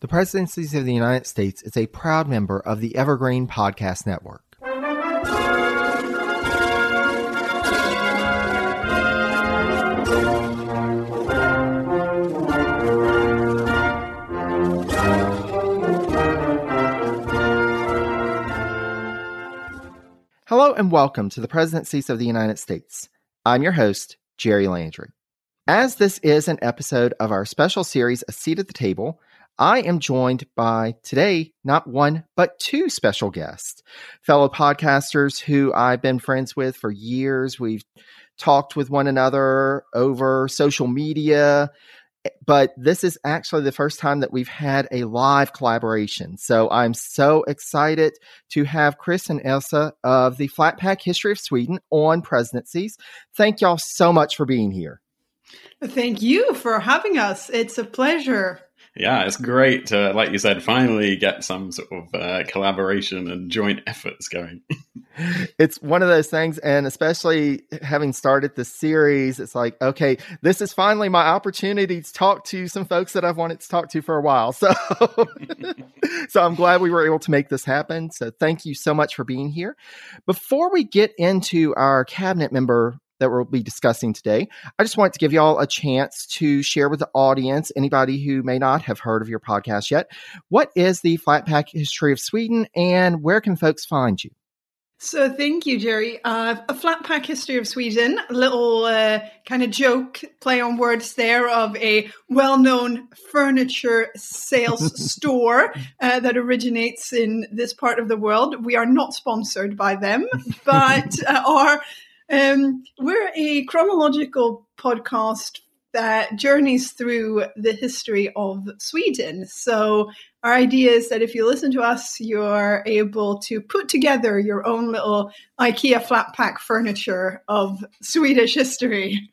The Presidencies of the United States is a proud member of the Evergreen Podcast Network. Hello and welcome to the Presidencies of the United States. I'm your host, Jerry Landry. As this is an episode of our special series, A Seat at the Table, I am joined by today not one, but two special guests, fellow podcasters who I've been friends with for years. We've talked with one another over social media, but this is actually the first time that we've had a live collaboration. So I'm so excited to have Chris and Åsa of the Flat Pack History of Sweden on presidencies. Thank y'all so much for being here. Thank you for having us. It's a pleasure yeah, it's great to, like you said, finally get some sort of uh, collaboration and joint efforts going. it's one of those things, and especially having started the series, it's like, okay, this is finally my opportunity to talk to some folks that I've wanted to talk to for a while. So, so I'm glad we were able to make this happen. So, thank you so much for being here. Before we get into our cabinet member that we'll be discussing today. I just want to give you all a chance to share with the audience, anybody who may not have heard of your podcast yet, what is the Flat Pack History of Sweden and where can folks find you? So, thank you, Jerry. Uh, a flat pack history of Sweden, a little uh, kind of joke, play on words there, of a well known furniture sales store uh, that originates in this part of the world. We are not sponsored by them, but uh, are um, we're a chronological podcast that journeys through the history of Sweden. So, our idea is that if you listen to us, you're able to put together your own little IKEA flat pack furniture of Swedish history.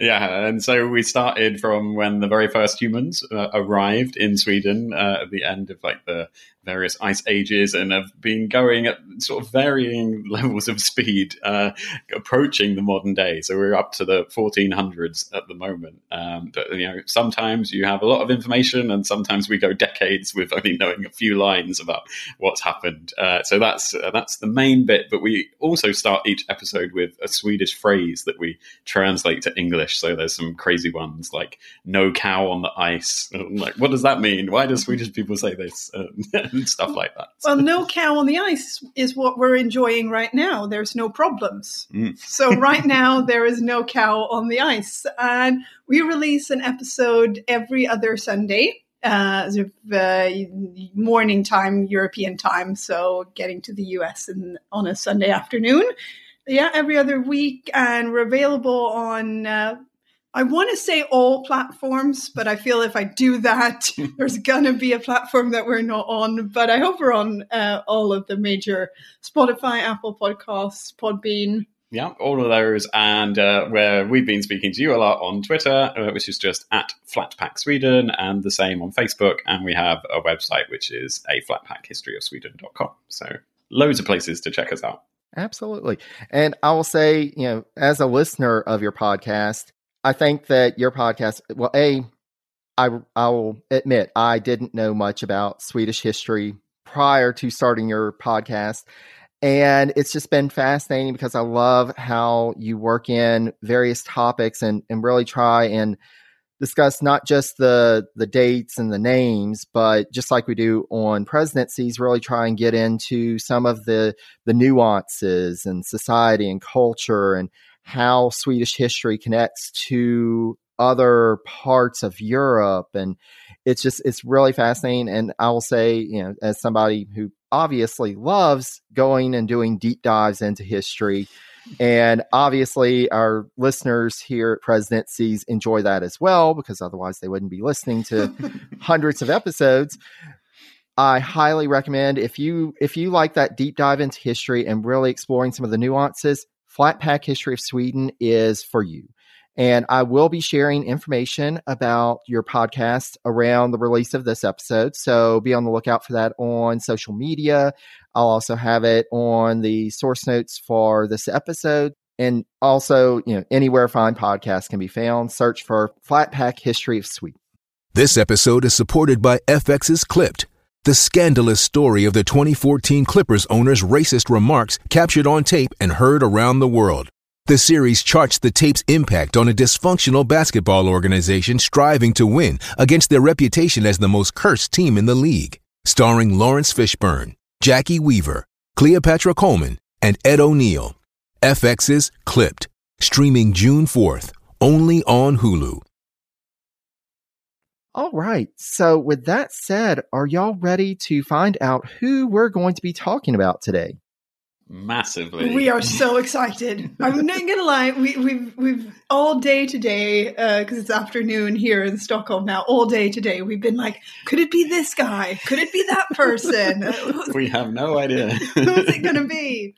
Yeah, and so we started from when the very first humans uh, arrived in Sweden uh, at the end of like the various ice ages and have been going at sort of varying levels of speed, uh, approaching the modern day. So we're up to the 1400s at the moment. Um, but you know, sometimes you have a lot of information, and sometimes we go decades with only knowing a few lines about what's happened. Uh, so that's uh, that's the main bit. But we also start each episode with a Swedish phrase that we translate to English. So there's some crazy ones like "no cow on the ice." like, what does that mean? Why do Swedish people say this? and stuff like that. Well, no cow on the ice is what we're enjoying right now. There's no problems. Mm. So right now there is no cow on the ice, and we release an episode every other Sunday. Uh, sort of, uh, morning time, European time, so getting to the US in, on a Sunday afternoon. Yeah, every other week, and we're available on uh, I want to say all platforms, but I feel if I do that, there's going to be a platform that we're not on. But I hope we're on uh, all of the major Spotify, Apple Podcasts, Podbean. Yeah, all of those. And uh, where we've been speaking to you a lot on Twitter, uh, which is just at Flatpack Sweden, and the same on Facebook. And we have a website, which is a flatpackhistoryofsweden.com. So loads of places to check us out. Absolutely. And I will say, you know, as a listener of your podcast, I think that your podcast, well, a, I I will admit I didn't know much about Swedish history prior to starting your podcast, and it's just been fascinating because I love how you work in various topics and and really try and discuss not just the the dates and the names, but just like we do on presidencies, really try and get into some of the the nuances and society and culture and how Swedish history connects to other parts of Europe. And it's just, it's really fascinating. And I will say, you know, as somebody who obviously loves going and doing deep dives into history, And obviously, our listeners here at Presidencies enjoy that as well, because otherwise they wouldn't be listening to hundreds of episodes. I highly recommend if you if you like that deep dive into history and really exploring some of the nuances, Flat Pack History of Sweden is for you. And I will be sharing information about your podcast around the release of this episode. So be on the lookout for that on social media. I'll also have it on the source notes for this episode. And also, you know, anywhere fine podcasts can be found, search for Flat Pack History of Sweden. This episode is supported by FX's Clipped, the scandalous story of the 2014 Clippers owner's racist remarks captured on tape and heard around the world. The series charts the tape's impact on a dysfunctional basketball organization striving to win against their reputation as the most cursed team in the league. Starring Laurence Fishburne, Jacki Weaver, Cleopatra Coleman, and Ed O'Neill. FX's Clipped, streaming June 4th, only on Hulu. All right. So, with that said, are y'all ready to find out who we're going to be talking about today? Massively. We are so excited. I'm not gonna lie. We, we've we've all day today because uh, it's afternoon here in Stockholm now. All day today, we've been like, could it be this guy? Could it be that person? we have no idea. Who's it gonna be?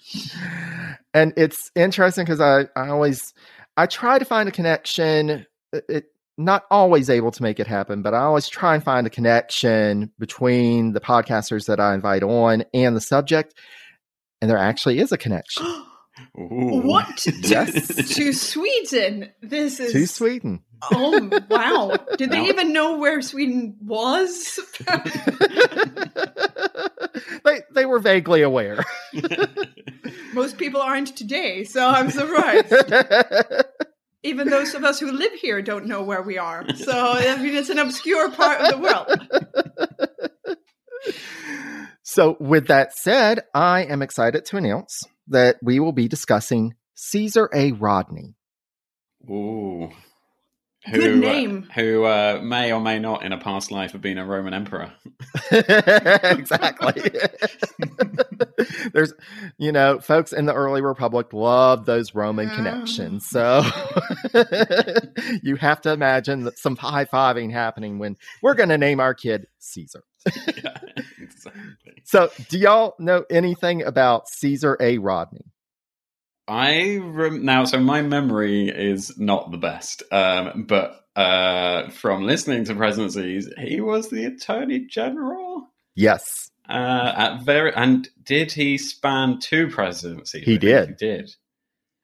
And it's interesting because I I always I try to find a connection. It, not always able to make it happen, but I always try and find a connection between the podcasters that I invite on and the subject. And there actually is a connection. what? To, Yes. to Sweden. This is to Sweden. Oh wow! Did they even know where Sweden was? they they were vaguely aware. Most people aren't today, so I'm surprised. Even those of us who live here don't know where we are. So I mean, it's an obscure part of the world. So with that said, I am excited to announce that we will be discussing Caesar A. Rodney. Ooh. Good uh, name. who uh, may or may not in a past life have been a Roman emperor. exactly. There's, you know, folks in the early republic loved those Roman Yeah. connections. So you have to imagine that some high fiving happening when we're going to name our kid Caesar. yeah, exactly. So, do y'all know anything about Caesar A. Rodney? I rem- now, so my memory is not the best, um, but uh, from listening to presidencies, he was the attorney general. Yes. Uh, at very and did he span two presidencies? He did. He did.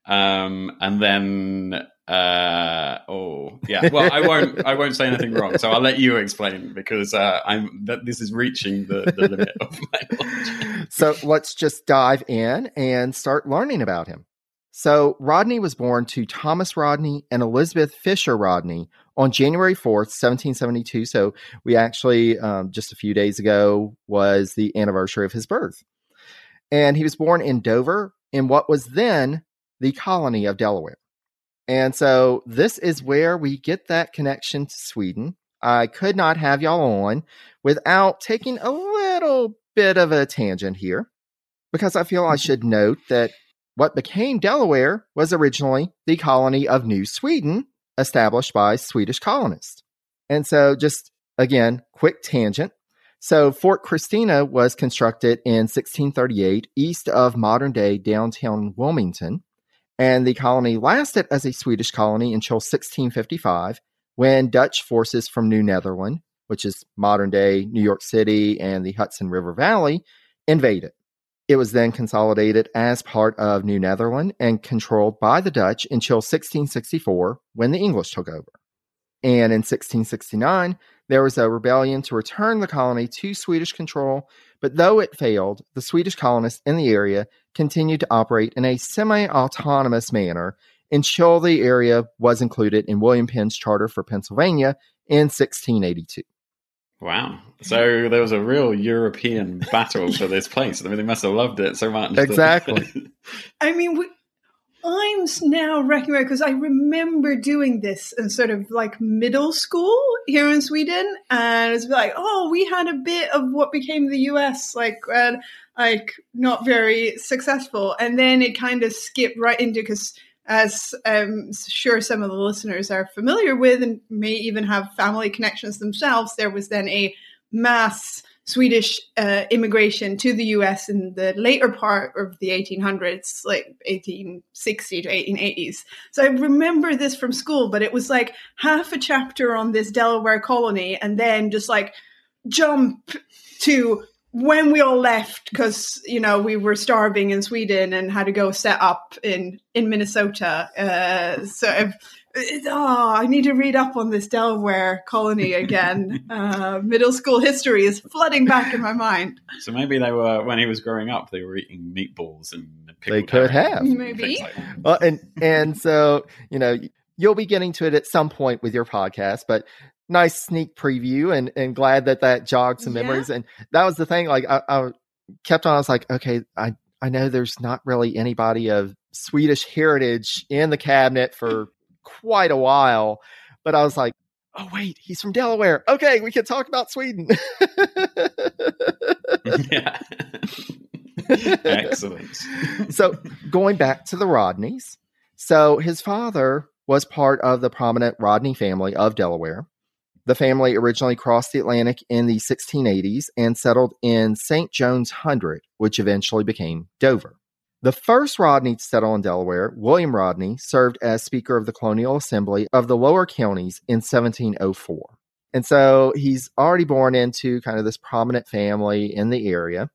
Um, and then uh, oh yeah. Well, I won't. I won't say anything wrong. So I'll let you explain because uh, I'm that this is reaching the, the limit of my knowledge. So let's just dive in and start learning about him. So Rodney was born to Thomas Rodney and Elizabeth Fisher Rodney on January 4th, 1772. So we actually, um, just a few days ago, was the anniversary of his birth. And he was born in Dover in what was then the colony of Delaware. And so this is where we get that connection to Sweden. I could not have y'all on without taking a little bit of a tangent here because I feel I mm-hmm. should note that what became Delaware was originally the colony of New Sweden, established by Swedish colonists. And so, just again, quick tangent. So, Fort Christina was constructed in 1638 east of modern day downtown Wilmington, and the colony lasted as a Swedish colony until 1655 when Dutch forces from New Netherland, which is modern day New York City and the Hudson River Valley, invaded. It was then consolidated as part of New Netherland and controlled by the Dutch until 1664 when the English took over. And in 1669, there was a rebellion to return the colony to Swedish control, but though it failed, the Swedish colonists in the area continued to operate in a semi autonomous manner until the area was included in William Penn's Charter for Pennsylvania in 1682. Wow. So there was a real European battle for this place. I mean, they must have loved it so much. Exactly. I mean, we, I'm now recommending because I remember doing this in sort of like middle school here in Sweden, and it's like, oh, we had a bit of what became the U.S. like, like not very successful, and then it kind of skipped right into because. As um, I'm sure some of the listeners are familiar with, and may even have family connections themselves, there was then a mass Swedish uh, immigration to the US in the later part of the 1800s, like 1860 to 1880s. So I remember this from school, but it was like half a chapter on this Delaware colony and then just like jump to when we all left because you know we were starving in Sweden and had to go set up in in Minnesota. Uh, so oh, I need to read up on this Delaware colony again. uh, middle school history is flooding back in my mind. So maybe they were when he was growing up, they were eating meatballs and they could have maybe. Like well, and and so you know you'll be getting to it at some point with your podcast, but nice sneak preview and and glad that that jogged some memories. And that was the thing. Like I, I kept on. I was like, okay, I I know there's not really anybody of Swedish heritage in the cabinet for quite a while. But I was like, oh wait, he's from Delaware. Okay, we can talk about Sweden. yeah. Excellent. so going back to the Rodneys. So his father was part of the prominent Rodney family of Delaware. The family originally crossed the Atlantic in the 1680s and settled in St. John's Hundred, which eventually became Dover. The first Rodney to settle in Delaware, William Rodney, served as Speaker of the Colonial Assembly of the Lower Counties in 1704. And so he's already born into kind of this prominent family in the area.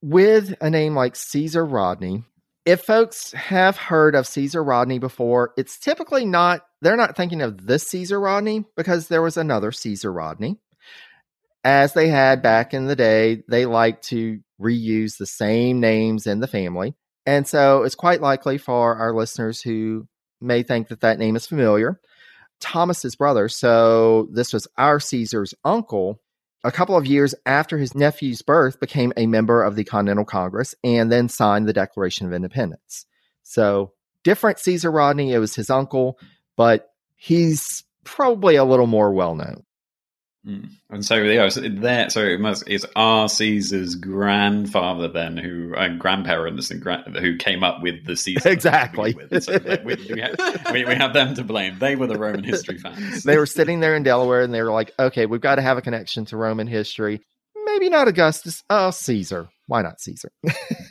With a name like Caesar Rodney, if folks have heard of Caesar Rodney before, it's typically not, they're not thinking of this Caesar Rodney because there was another Caesar Rodney. As they had back in the day, they like to reuse the same names in the family. And so it's quite likely for our listeners who may think that that name is familiar. Thomas's brother, so this was our Caesar's uncle, a couple of years after his nephew's birth, became a member of the Continental Congress and then signed the Declaration of Independence. So different Caesar Rodney, it was his uncle, but he's probably a little more well known. Mm. And so, yeah, so there, so it must it's R. Caesar's grandfather then, who uh, grandparents and gra- who came up with the Caesar exactly. So we, we, have, we, we, have them to blame. They were the Roman history fans. they were sitting there in Delaware, and they were like, "Okay, we've got to have a connection to Roman history. Maybe not Augustus. Oh, Caesar. Why not Caesar?"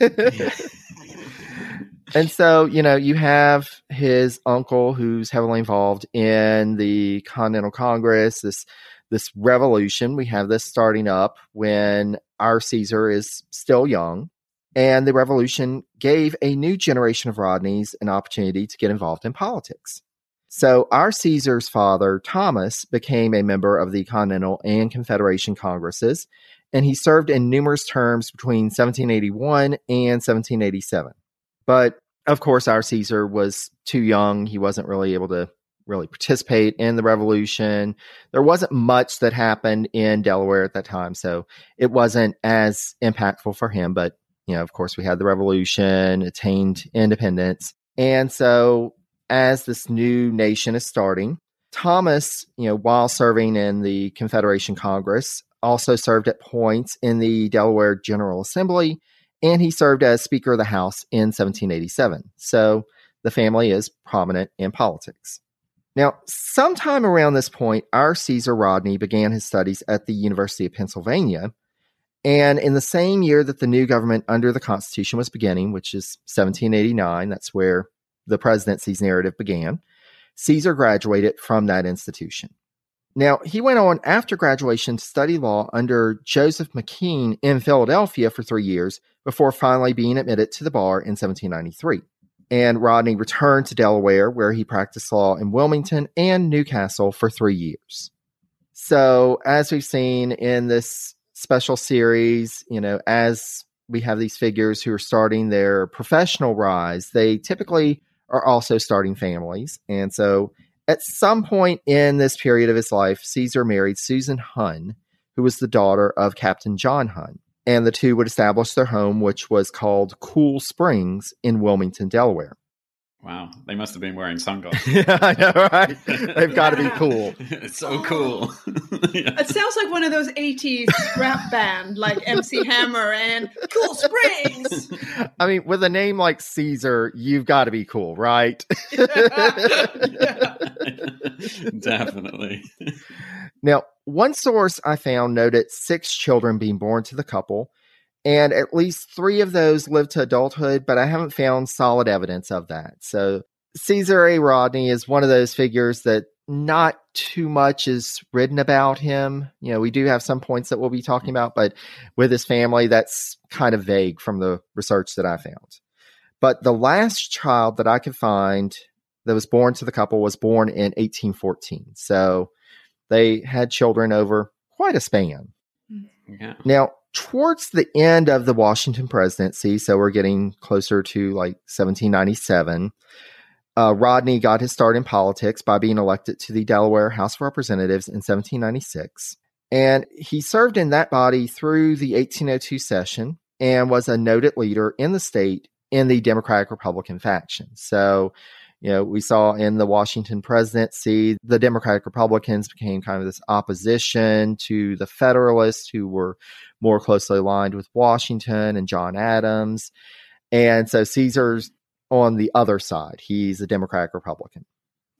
and so you know you have his uncle who's heavily involved in the continental congress this this revolution. We have this starting up when our Caesar is still young. And the revolution gave a new generation of Rodneys an opportunity to get involved in politics. So, our Caesar's father, Thomas, became a member of the Continental and Confederation Congresses, and he served in numerous terms between 1781 and 1787. But of course, our Caesar was too young. He wasn't really able to really participate in the revolution. There wasn't much that happened in Delaware at that time, so it wasn't as impactful for him. But, you know, of course, we had the revolution, attained independence. And so, as this new nation is starting, Thomas, you know, while serving in the Confederation Congress, also served at points in the Delaware General Assembly, and he served as Speaker of the House in 1787. So the family is prominent in politics. Now, sometime around this point, our Caesar Rodney began his studies at the University of Pennsylvania. And in the same year that the new government under the Constitution was beginning, which is 1789, that's where the presidency's narrative began, Caesar graduated from that institution. Now, he went on after graduation to study law under Joseph McKean in Philadelphia for three years before finally being admitted to the bar in 1793 and Rodney returned to Delaware, where he practiced law in Wilmington and New Castle for three years. So, as we've seen in this special series, you know, as we have these figures who are starting their professional rise, they typically are also starting families. And so, at some point in this period of his life, Caesar married Susan Hunn, who was the daughter of Captain John Hunn and the two would establish their home, which was called Cool Springs in Wilmington, Delaware. Wow, they must have been wearing sunglasses. yeah, I know, right? They've got to be cool. it's so cool. Yeah. It sounds like one of those 80s rap band like MC Hammer and Cool Springs. I mean, with a name like Caesar, you've got to be cool, right? Yeah. Definitely. Now, one source I found noted six children being born to the couple, and at least three of those lived to adulthood, but I haven't found solid evidence of that. So, Caesar A. Rodney is one of those figures that not too much is written about him. You know, we do have some points that we'll be talking mm-hmm. about, but with his family, that's kind of vague from the research that I found. But the last child that I could find that was born to the couple was born in 1814. So they had children over quite a span. Yeah. Now, towards the end of the Washington presidency, so we're getting closer to like 1797, uh, Rodney got his start in politics by being elected to the Delaware House of Representatives in 1796. And he served in that body through the 1802 session and was a noted leader in the state in the Democratic Republican faction. So, you know, we saw in the Washington presidency, the Democratic Republicans became kind of this opposition to the Federalists who were more closely aligned with Washington and John Adams. And so Caesar's on the other side. He's a Democratic Republican.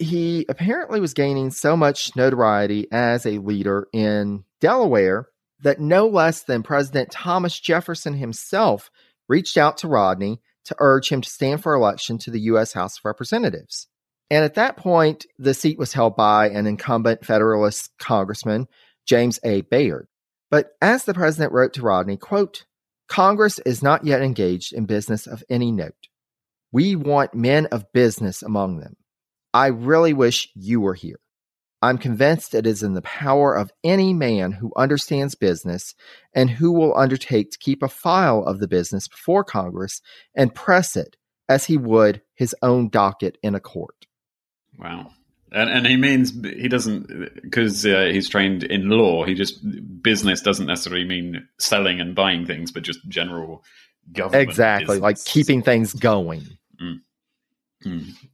He apparently was gaining so much notoriety as a leader in Delaware that no less than President Thomas Jefferson himself reached out to Rodney to urge him to stand for election to the U.S. House of Representatives. And at that point, the seat was held by an incumbent Federalist Congressman, James A. Bayard. But as the president wrote to Rodney, quote, Congress is not yet engaged in business of any note. We want men of business among them. I really wish you were here. I'm convinced it is in the power of any man who understands business and who will undertake to keep a file of the business before Congress and press it as he would his own docket in a court. Wow. And, and he means he doesn't because uh, he's trained in law. He just business doesn't necessarily mean selling and buying things, but just general government. Exactly, like keeping things going. Mm.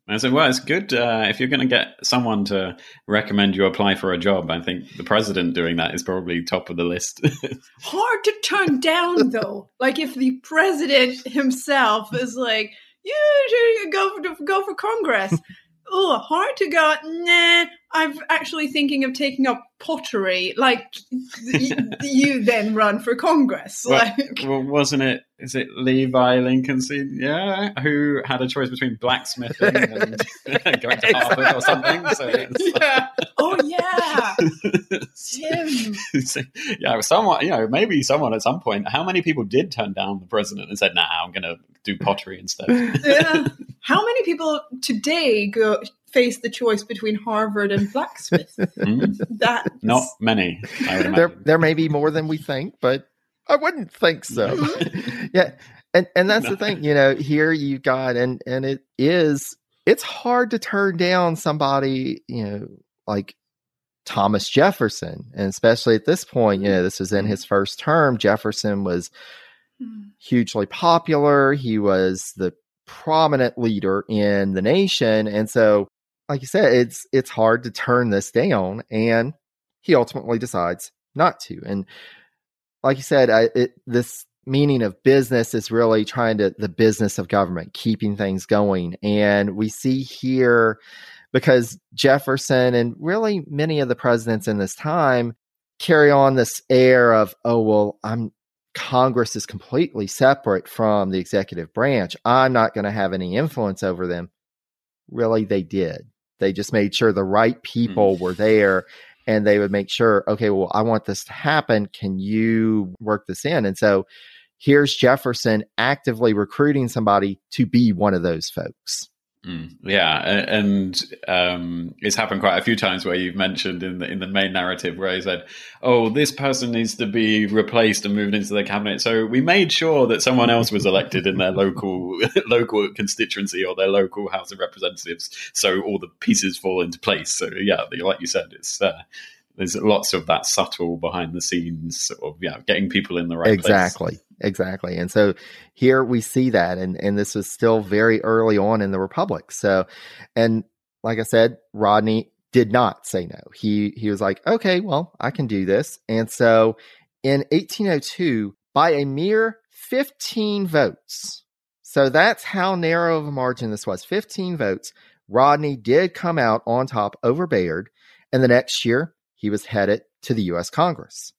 I said, well, it's good uh, if you're going to get someone to recommend you apply for a job. I think the president doing that is probably top of the list. Hard to turn down, though. Like if the president himself is like, "You should go for, go for Congress." oh, hard to go. Nah, I'm actually thinking of taking up pottery. Like you then run for Congress. well, like well, wasn't it? Is it Levi Lincoln Senior who had a choice between blacksmithing and going to Harvard or something? So yeah. Oh yeah, Tim. yeah, someone, you know, maybe someone at some point. How many people did turn down the president and said, "Nah, I'm going to do pottery instead"? Yeah. How many people today go face the choice between Harvard and blacksmith? Hmm? That Not many, there there may be more than we think, but I wouldn't think so. yeah. And and that's the thing, you know, here you got and and it is it's hard to turn down somebody, you know, like Thomas Jefferson. And especially at this point, you know, this was in his first term. Jefferson was hugely popular. He was the prominent leader in the nation. And so, like you said, it's it's hard to turn this down. And he ultimately decides not to. And like you said, I, it, this meaning of business is really trying to the business of government, keeping things going. And we see here because Jefferson and really many of the presidents in this time carry on this air of, oh, well, I'm Congress is completely separate from the executive branch. I'm not going to have any influence over them. Really, they did. They just made sure the right mm-hmm. people were there and they would make sure, okay, well, I want this to happen. Can you work this in? And so here's Jefferson actively recruiting somebody to be one of those folks. Mm, yeah, and um, it's happened quite a few times where you've mentioned in the in the main narrative where he said, "Oh, this person needs to be replaced and moved into the cabinet." So we made sure that someone else was elected in their local local constituency or their local House of Representatives, so all the pieces fall into place. So yeah, like you said, it's uh, there's lots of that subtle behind the scenes of yeah, getting people in the right place. exactly. exactly. And so here we see that, and and this was still very early on in the republic. So, and like I said, Rodney did not say no. He he was like, okay, well, I can do this. And so, in 1802, by a mere 15 votes, so that's how narrow of a margin this was. 15 votes. Rodney did come out on top over Bayard, and the next year he was headed to the U.S. Congress.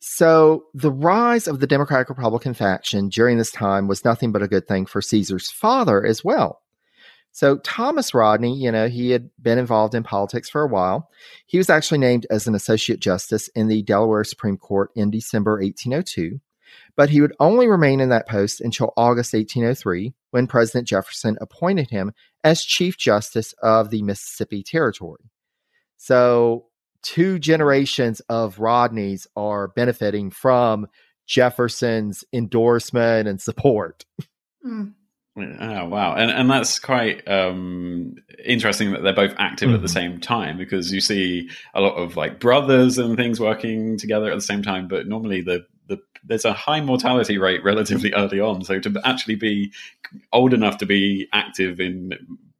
So the rise of the Democratic Republican faction during this time was nothing but a good thing for Caesar's father as well. So Thomas Rodney, you know, he had been involved in politics for a while. He was actually named as an associate justice in the Delaware Supreme Court in December 1802, but he would only remain in that post until August 1803 when President Jefferson appointed him as Chief Justice of the Mississippi Territory. So two generations of Rodneys are benefiting from Jefferson's endorsement and support. Mm. Oh wow, and and that's quite um, interesting that they're both active mm-hmm. at the mm-hmm. same time because you see a lot of like brothers and things working together at the same time, but normally the the there's a high mortality rate relatively early on. So to actually be old enough to be active in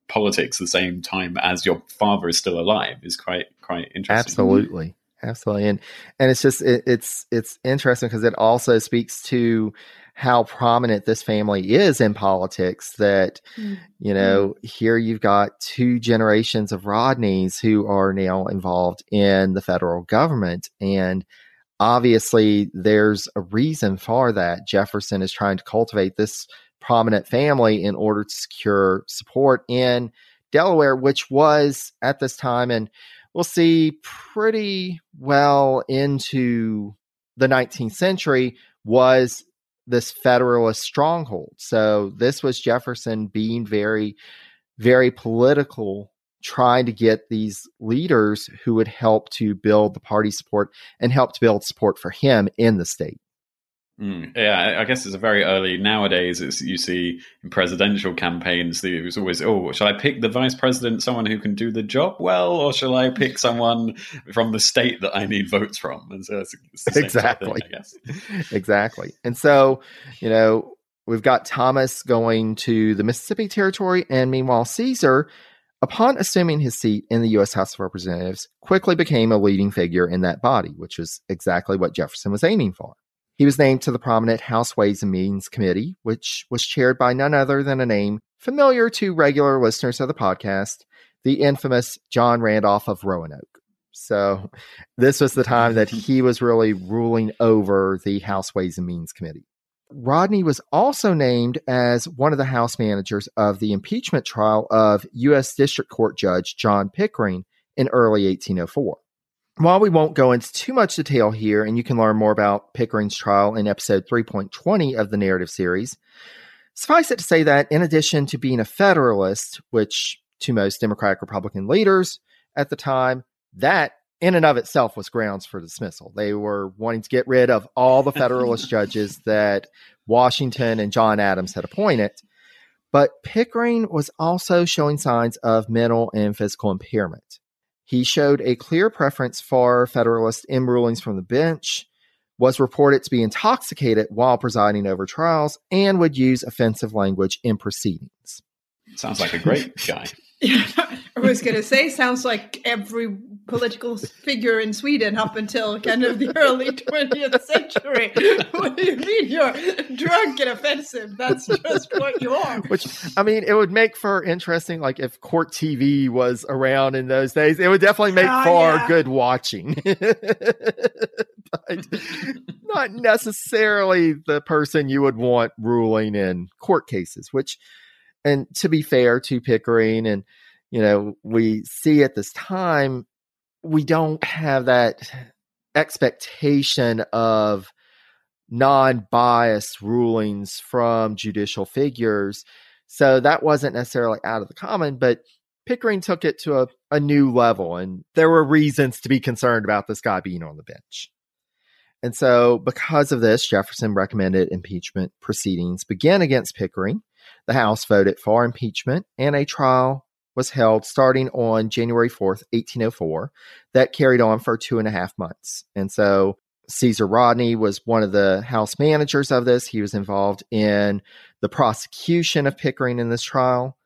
politics at the same time as your father is still alive is quite quite interesting. Absolutely, absolutely, and and it's just it, it's it's interesting because it also speaks to how prominent this family is in politics. That mm-hmm. you know here you've got two generations of Rodneys who are now involved in the federal government and. Obviously, there's a reason for that. Jefferson is trying to cultivate this prominent family in order to secure support in Delaware, which was at this time, and we'll see pretty well into the 19th century, was this Federalist stronghold. So this was Jefferson being very, very political, trying to get these leaders who would help to build the party support and help to build support for him in the state. Mm, yeah, I guess it's a very early nowadays. It's you see in presidential campaigns, it was always, oh, shall I pick the vice president, someone who can do the job well, or shall I pick someone from the state that I need votes from? And so it's, it's exactly, thing, I guess, exactly. And so, you know, we've got Thomas going to the Mississippi Territory, and meanwhile, Caesar, upon assuming his seat in the U.S. House of Representatives, quickly became a leading figure in that body, which was exactly what Jefferson was aiming for. He was named to the prominent House Ways and Means Committee, which was chaired by none other than a name familiar to regular listeners of the podcast, the infamous John Randolph of Roanoke. So, this was the time that he was really ruling over the House Ways and Means Committee. Rodney was also named as one of the House managers of the impeachment trial of U.S. District Court Judge John Pickering in early 1804. While we won't go into too much detail here, and you can learn more about Pickering's trial in episode 3.20 of the narrative series, suffice it to say that in addition to being a Federalist, which to most Democratic Republican leaders at the time, that in and of itself was grounds for dismissal. They were wanting to get rid of all the Federalist judges that Washington and John Adams had appointed. But Pickering was also showing signs of mental and physical impairment. He showed a clear preference for Federalist in rulings from the bench, was reported to be intoxicated while presiding over trials, and would use offensive language in proceedings. Sounds like a great guy. Yeah, I was going to say, sounds like every political figure in Sweden up until kind of the early 20th century. what do you mean you're drunk and offensive? That's just what you are. Which, I mean, it would make for interesting, like if court TV was around in those days, it would definitely make oh, for yeah. good watching. but not necessarily the person you would want ruling in court cases, which and to be fair to Pickering, and you know, we see at this time, we don't have that expectation of non-biased rulings from judicial figures. So that wasn't necessarily out of the common, but Pickering took it to a, a new level, and there were reasons to be concerned about this guy being on the bench. And so, because of this, Jefferson recommended impeachment proceedings begin against Pickering. The House voted for impeachment, and a trial was held starting on January 4th, 1804, that carried on for two and a half months. And so Caesar Rodney was one of the House managers of this. He was involved in the prosecution of Pickering in this trial.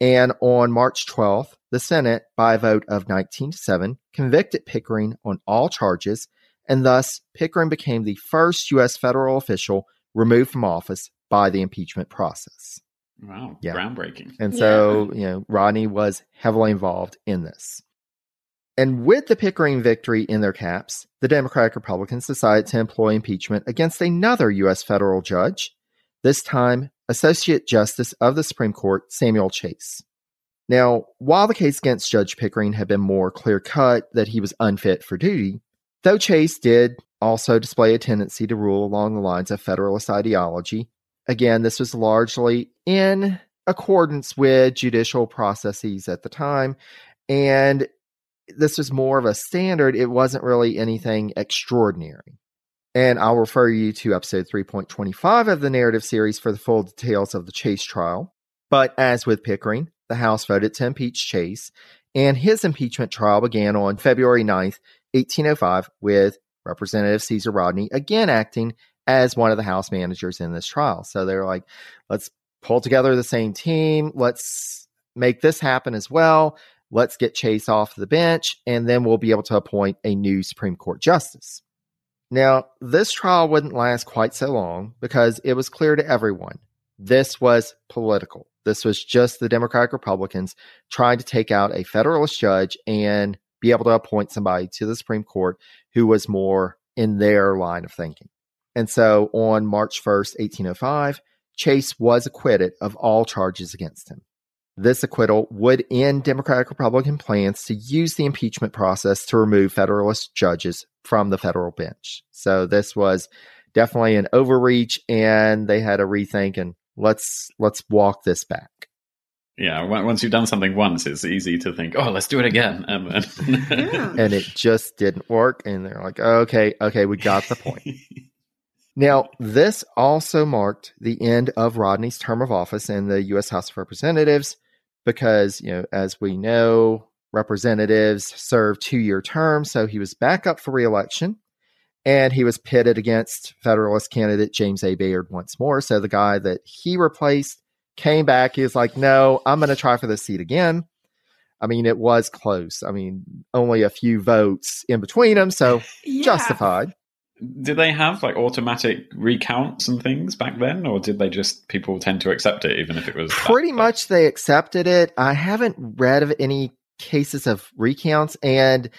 And on March 12th, the Senate, by a vote of 19 to 7, convicted Pickering on all charges, and thus Pickering became the first U.S. federal official removed from office by the impeachment process. Wow, yeah. groundbreaking. And so, yeah. you know, Rodney was heavily involved in this. And with the Pickering victory in their caps, the Democratic Republicans decided to employ impeachment against another U.S. federal judge, this time Associate Justice of the Supreme Court Samuel Chase. Now, while the case against Judge Pickering had been more clear cut that he was unfit for duty, though Chase did also display a tendency to rule along the lines of Federalist ideology, again, this was largely in accordance with judicial processes at the time, and this was more of a standard. It wasn't really anything extraordinary. And I'll refer you to episode 3.25 of the narrative series for the full details of the Chase trial. But as with Pickering, the House voted to impeach Chase, and his impeachment trial began on February 9th, 1805, with Representative Caesar Rodney again acting as one of the House managers in this trial. So they're like, let's pull together the same team, let's make this happen as well. Let's get Chase off the bench, and then we'll be able to appoint a new Supreme Court justice. Now, this trial wouldn't last quite so long because it was clear to everyone this was political. This was just the Democratic Republicans trying to take out a Federalist judge and be able to appoint somebody to the Supreme Court who was more in their line of thinking. And so on March 1st, 1805, Chase was acquitted of all charges against him. This acquittal would end Democratic Republican plans to use the impeachment process to remove Federalist judges from the federal bench. So this was definitely an overreach, and they had a rethink and let's let's walk this back. Yeah, once you've done something once, it's easy to think, "Oh, let's do it again," and yeah. and it just didn't work. And they're like, "Okay, okay, we got the point." Now, this also marked the end of Rodney's term of office in the U.S. House of Representatives because, you know, as we know, representatives serve two year terms. So he was back up for reelection and he was pitted against Federalist candidate James A. Bayard once more. So the guy that he replaced came back. He was like, no, I'm going to try for this seat again. I mean, it was close. I mean, only a few votes in between them. So yeah. justified did they have like automatic recounts and things back then or did they just people tend to accept it even if it was pretty much they accepted it i haven't read of any cases of recounts and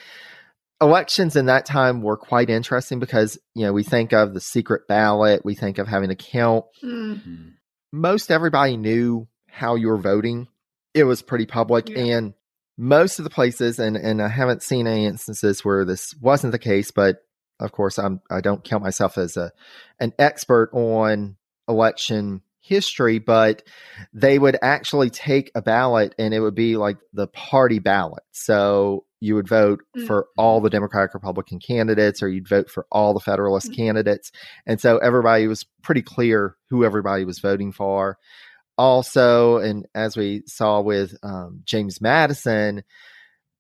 elections in that time were quite interesting because you know we think of the secret ballot we think of having to count mm-hmm. most everybody knew how you were voting it was pretty public yeah. and most of the places and and i haven't seen any instances where this wasn't the case but of course, I'm I don't count myself as a an expert on election history, but they would actually take a ballot and it would be like the party ballot. So you would vote mm-hmm. for all the Democratic Republican candidates or you'd vote for all the Federalist mm-hmm. candidates. And so everybody was pretty clear who everybody was voting for. Also, and as we saw with um, James Madison,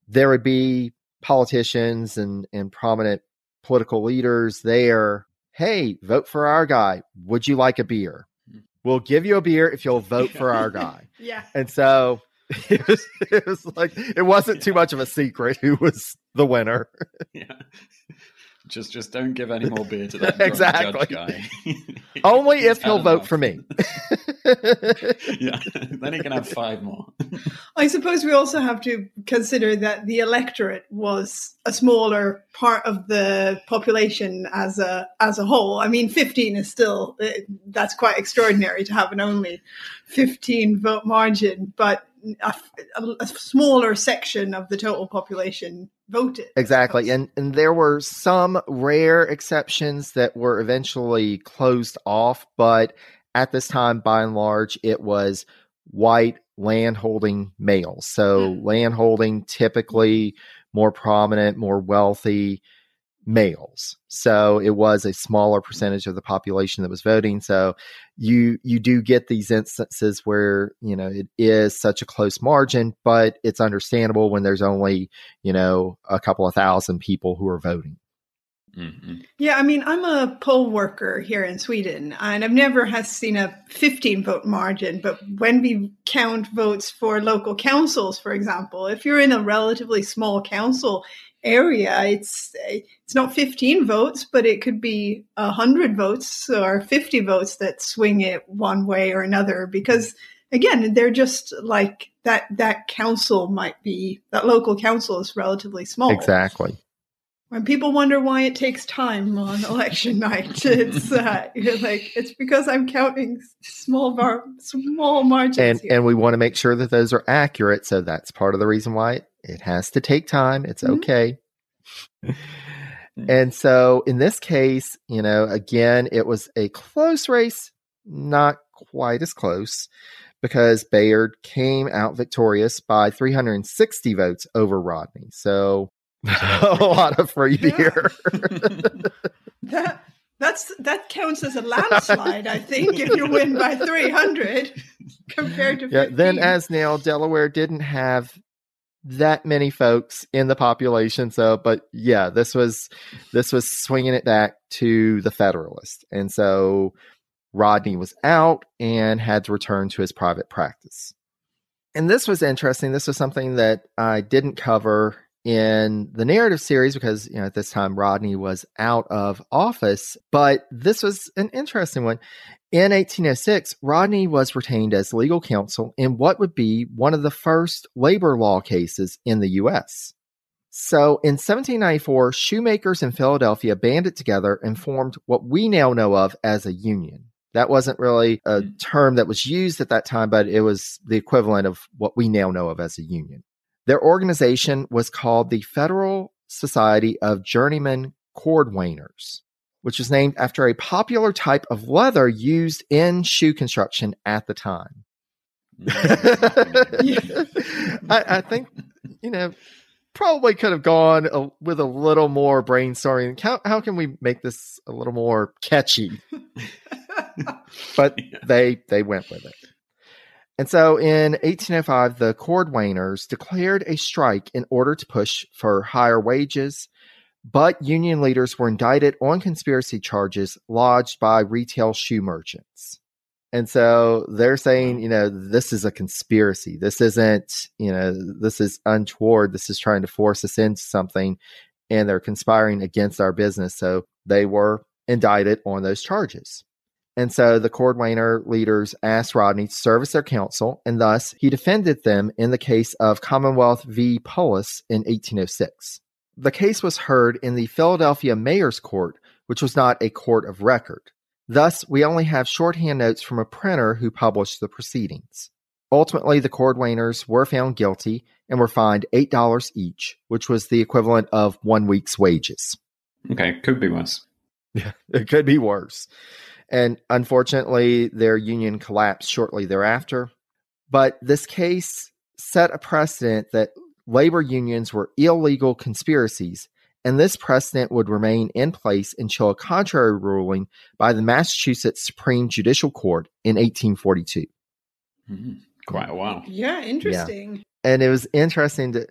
there would be politicians and, and prominent political leaders there, hey, vote for our guy. Would you like a beer? Hmm. We'll give you a beer if you'll vote for our guy. yeah. And so it was, it was like it wasn't too much of a secret who was the winner. yeah. Just just don't give any more beer to that exactly. guy. Only if he'll vote enough. for me. yeah, then he can have five more. I suppose we also have to consider that the electorate was a smaller part of the population as a as a whole. I mean, fifteen is still eh, that's quite extraordinary to have an only fifteen vote margin, but a, a, smaller section of the total population voted. Exactly. And and there were some rare exceptions that were eventually closed off, but at this time by and large it was white landholding males. So mm. landholding typically more prominent, more wealthy males. So it was a smaller percentage of the population that was voting. So you you do get these instances where, you know, it is such a close margin, but it's understandable when there's only, you know, a couple of thousand people who are voting. Mm-hmm. Yeah, I mean, I'm a poll worker here in Sweden, and I've never has seen a 15 vote margin. But when we count votes for local councils, for example, if you're in a relatively small council area, it's it's not 15 votes, but it could be 100 votes or 50 votes that swing it one way or another. Because again, they're just like that. That council might be that local council is relatively small. Exactly when people wonder why it takes time on election night, it's uh, like it's because I'm counting small bar, small margins, and here. and we want to make sure that those are accurate. So that's part of the reason why it, it has to take time. It's mm-hmm. okay. and so in this case, you know, again, it was a close race, not quite as close because Bayard came out victorious by 360 votes over Rodney. So a lot of free beer. that that's that counts as a landslide, I think, if you win by three hundred compared to 15. yeah. Then, as now, Delaware didn't have that many folks in the population, so but yeah, this was this was swinging it back to the Federalist, and so Rodney was out and had to return to his private practice. And this was interesting. This was something that I didn't cover in the narrative series because you know at this time Rodney was out of office but this was an interesting one. In 1806 Rodney was retained as legal counsel in what would be one of the first labor law cases in the US so in 1794 shoemakers in Philadelphia banded together and formed what we now know of as a union. That wasn't really a mm. term that was used at that time but it was the equivalent of what we now know of as a union their organization was called the Federal Society of Journeyman Cordwainers, which was named after a popular type of leather used in shoe construction at the time. Mm. I, I, think, you know, probably could have gone a, with a little more brainstorming. How, how can we make this a little more catchy? but yeah. they they went with it. And so in 1805, the cordwainers declared a strike in order to push for higher wages, but union leaders were indicted on conspiracy charges lodged by retail shoe merchants. And so they're saying, you know, this is a conspiracy. This isn't, you know, this is untoward. This is trying to force us into something and they're conspiring against our business. So they were indicted on those charges. And so the Cordwainer leaders asked Rodney to serve as their counsel, and thus he defended them in the case of Commonwealth v. Pullis in 1806. The case was heard in the Philadelphia Mayor's Court, which was not a court of record. Thus, we only have shorthand notes from a printer who published the proceedings. Ultimately, the Cordwainers were found guilty and were fined $8 each, which was the equivalent of one week's wages. Okay, could be worse. Yeah, it could be worse. And unfortunately, their union collapsed shortly thereafter. But this case set a precedent that labor unions were illegal conspiracies, and this precedent would remain in place until a contrary ruling by the Massachusetts Supreme Judicial Court in 1842. Mm-hmm. Quite a while. Yeah, interesting. Yeah. And it was interesting to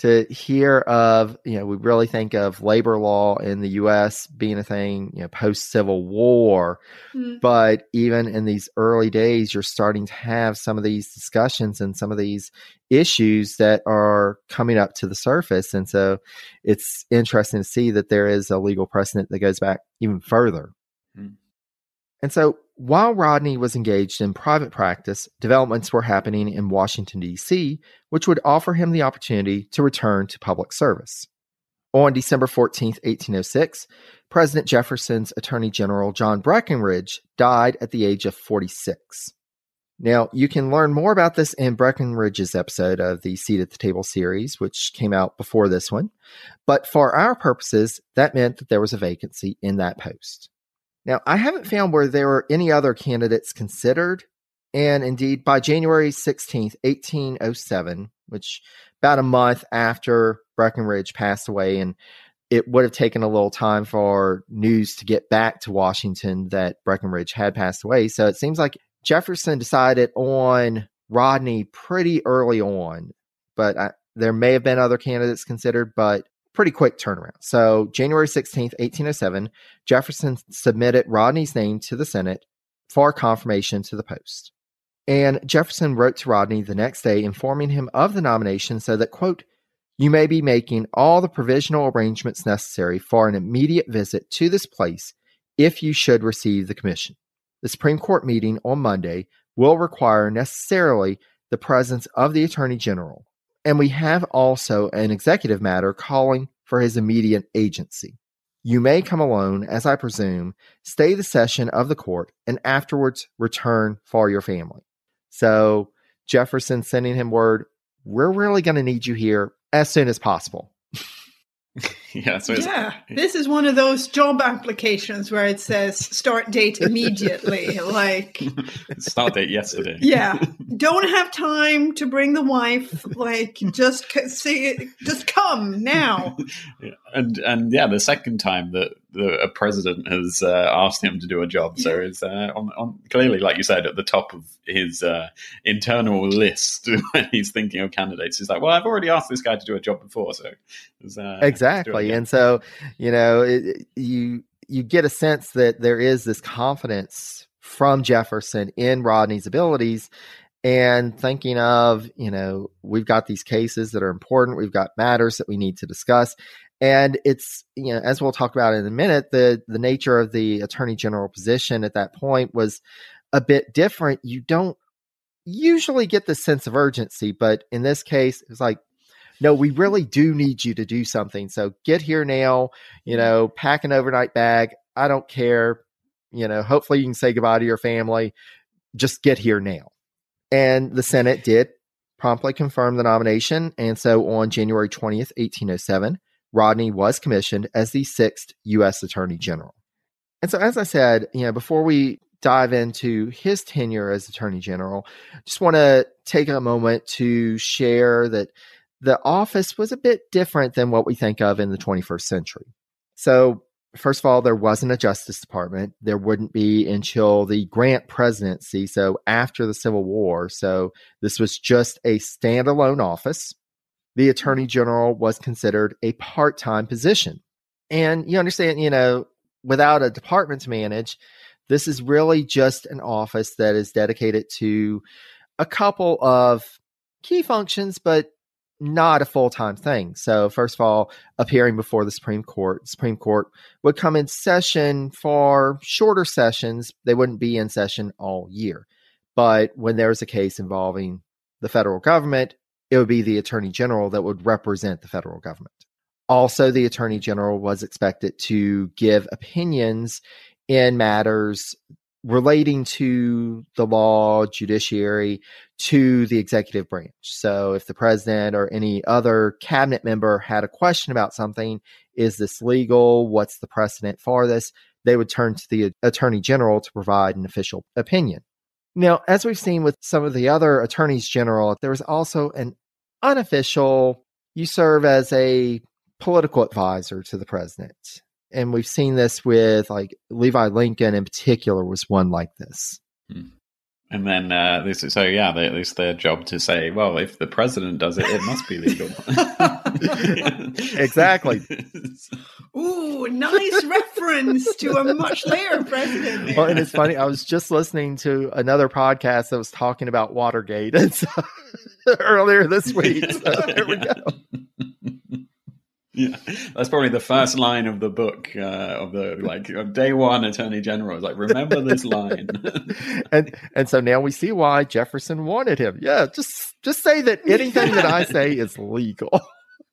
to hear of, you know, we really think of labor law in the US being a thing, you know, post Civil War. Mm-hmm. But even in these early days, you're starting to have some of these discussions and some of these issues that are coming up to the surface. And so it's interesting to see that there is a legal precedent that goes back even further. Mm-hmm. And so while Rodney was engaged in private practice, developments were happening in Washington, D.C., which would offer him the opportunity to return to public service. On December 14, 1806, President Jefferson's Attorney General John Breckinridge died at the age of 46. Now, you can learn more about this in Breckinridge's episode of the Seat at the Table series, which came out before this one. But for our purposes, that meant that there was a vacancy in that post. Now, I haven't found where there were any other candidates considered. And indeed, by January 16th, 1807, which about a month after Breckinridge passed away, and it would have taken a little time for news to get back to Washington that Breckinridge had passed away. So it seems like Jefferson decided on Rodney pretty early on, but I, there may have been other candidates considered, but pretty quick turnaround. So, January 16th, 1807, Jefferson submitted Rodney's name to the Senate for confirmation to the post. And Jefferson wrote to Rodney the next day informing him of the nomination so that, quote, you may be making all the provisional arrangements necessary for an immediate visit to this place if you should receive the commission. The Supreme Court meeting on Monday will require necessarily the presence of the Attorney General. And we have also an executive matter calling for his immediate agency. You may come alone, as I presume, stay the session of the court, and afterwards return for your family. So Jefferson sending him word, we're really going to need you here as soon as possible. yeah, so yeah, this is one of those job applications where it says start date immediately. like start date yesterday. Yeah, don't have time to bring the wife. Like just see, just come now. And and yeah, the second time that the a president has uh, asked him to do a job, so it's uh, on, on clearly, like you said, at the top of his uh, internal list when he's thinking of candidates. He's like, well, I've already asked this guy to do a job before, so uh, exactly. And so you know, it, you you get a sense that there is this confidence from Jefferson in Rodney's abilities and thinking of, you know, we've got these cases that are important, we've got matters that we need to discuss. And it's, you know, as we'll talk about in a minute, the the nature of the attorney general position at that point was a bit different. You don't usually get the sense of urgency, but in this case, it's like no, we really do need you to do something. So get here now, you know, pack an overnight bag. I don't care. You know, hopefully you can say goodbye to your family. Just get here now. And the Senate did promptly confirm the nomination. And so on January 20th, 1807, Rodney was commissioned as the sixth U.S. Attorney General. And so, as I said, you know, before we dive into his tenure as Attorney General, just want to take a moment to share that the office was a bit different than what we think of in the 21st century. So, first of all, there wasn't a Justice Department. There wouldn't be until the Grant presidency, so after the Civil War. So, this was just a standalone office. The Attorney General was considered a part time position. And you understand, you know, without a department to manage, this is really just an office that is dedicated to a couple of key functions, but not a full time thing. So, first of all, appearing before the Supreme Court, Supreme Court would come in session for shorter sessions. They wouldn't be in session all year. But when there was a case involving the federal government, it would be the Attorney General that would represent the federal government. Also, the Attorney General was expected to give opinions in matters relating to the law, judiciary, to the executive branch. So if the president or any other cabinet member had a question about something, is this legal? What's the precedent for this? They would turn to the attorney general to provide an official opinion. Now, as we've seen with some of the other attorneys general, there was also an unofficial, you serve as a political advisor to the president and we've seen this with like Levi Lincoln in particular was one like this. Hmm. And then uh, this is so yeah, they, it's their job to say, well, if the president does it, it must be legal. exactly. Ooh, nice reference to a much later president. Well, and it's funny. I was just listening to another podcast that was talking about Watergate and so, earlier this week. So there we go. Yeah, that's probably the first line of the book uh, of the like of day one attorney general is like remember this line and and so now we see why jefferson wanted him yeah just just say that anything that i say is legal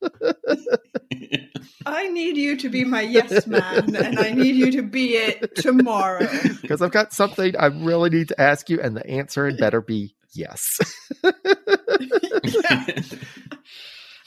I need you to be my yes man, and I need you to be it tomorrow. Because I've got something I really need to ask you, and the answer had better be yes.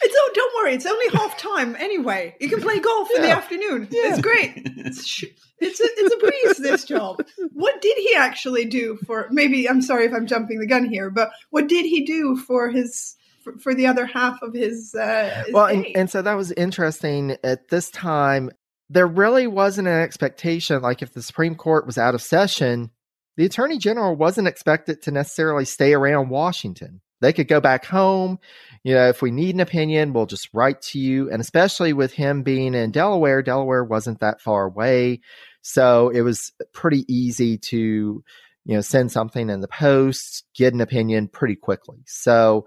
It's oh, don't worry. It's only half time anyway. You can play golf yeah. in the afternoon. Yeah. It's great. It's it's a, it's a breeze. This job. What did he actually do for? Maybe I'm sorry if I'm jumping the gun here, but what did he do for his for, for the other half of his? Uh, his well, and, and so that was interesting. At this time, there really wasn't an expectation. Like if the Supreme Court was out of session, the Attorney General wasn't expected to necessarily stay around Washington they could go back home. You know, if we need an opinion, we'll just write to you. And especially with him being in Delaware, Delaware wasn't that far away. So it was pretty easy to, you know, send something in the post, get an opinion pretty quickly. So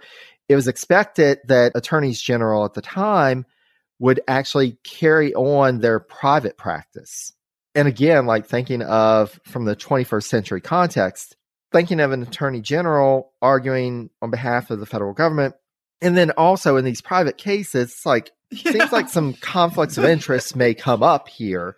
it was expected that attorneys general at the time would actually carry on their private practice. And again, like thinking of from the 21st century context, thinking of an attorney general arguing on behalf of the federal government. And then also in these private cases, it's like, yeah. seems like some conflicts of interest may come up here.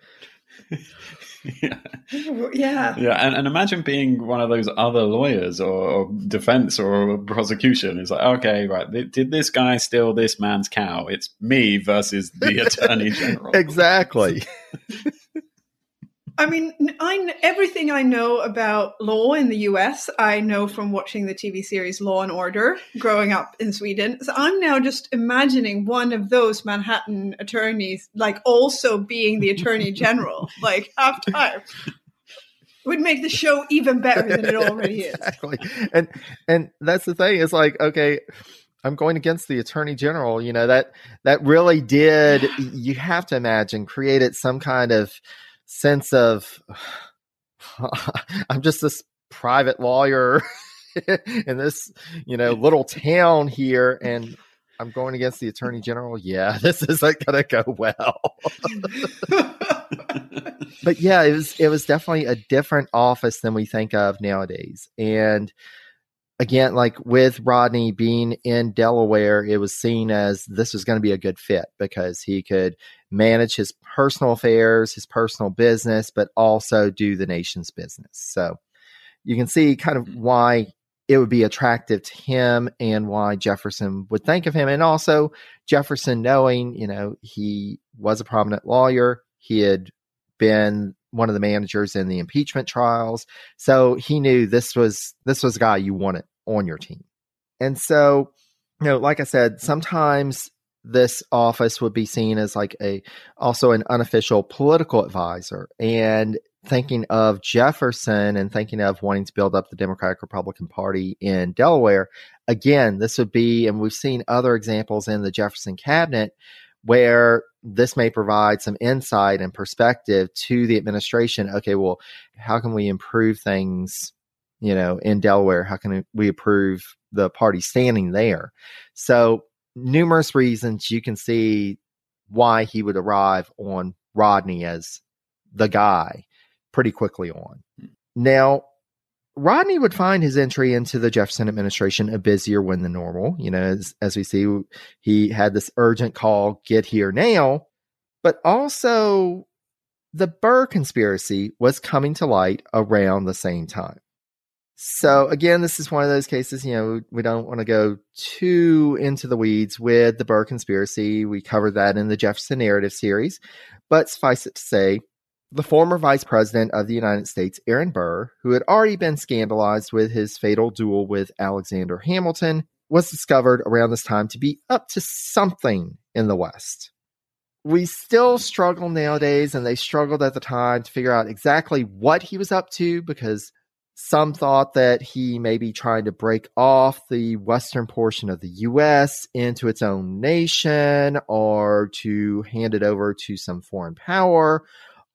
yeah. Yeah. Yeah. And, and imagine being one of those other lawyers or, or defense or prosecution. It's like, okay, right. Did this guy steal this man's cow? It's me versus the attorney general. exactly. I mean, I everything I know about law in the US, I know from watching the TV series Law and Order growing up in Sweden. So I'm now just imagining one of those Manhattan attorneys, like also being the attorney general, like half time. Would make the show even better than it already is. exactly. And and that's the thing. It's like, okay, I'm going against the attorney general. You know, that that really did you have to imagine created some kind of sense of I'm just this private lawyer in this, you know, little town here and I'm going against the attorney general. Yeah, this isn't going to go well. but yeah, it was it was definitely a different office than we think of nowadays. And again, like with Rodney being in Delaware, it was seen as this was going to be a good fit because he could manage his personal affairs, his personal business, but also do the nation's business. So you can see kind of mm-hmm. why it would be attractive to him and why Jefferson would think of him. And also Jefferson knowing, you know, he was a prominent lawyer. He had been one of the managers in the impeachment trials. So he knew this was this was a guy you wanted on your team. And so, you know, like I said, sometimes this office would be seen as like a also an unofficial political advisor and thinking of Jefferson and thinking of wanting to build up the Democratic Republican Party in Delaware again this would be and we've seen other examples in the Jefferson cabinet where this may provide some insight and perspective to the administration. Okay, well, how can we improve things, you know, in Delaware? How can we improve the party standing there? So, numerous reasons you can see why he would arrive on Rodney as the guy pretty quickly on. Hmm. Now, Rodney would find his entry into the Jefferson administration a busier one than normal. You know, as, as we see, he had this urgent call, get here now. But also, the Burr conspiracy was coming to light around the same time. So, again, this is one of those cases, you know, we don't want to go too into the weeds with the Burr conspiracy. We covered that in the Jefferson Narrative series. But suffice it to say, the former Vice President of the United States, Aaron Burr, who had already been scandalized with his fatal duel with Alexander Hamilton, was discovered around this time to be up to something in the West. We still struggle nowadays, and they struggled at the time to figure out exactly what he was up to because some thought that he may be trying to break off the western portion of the U.S. into its own nation or to hand it over to some foreign power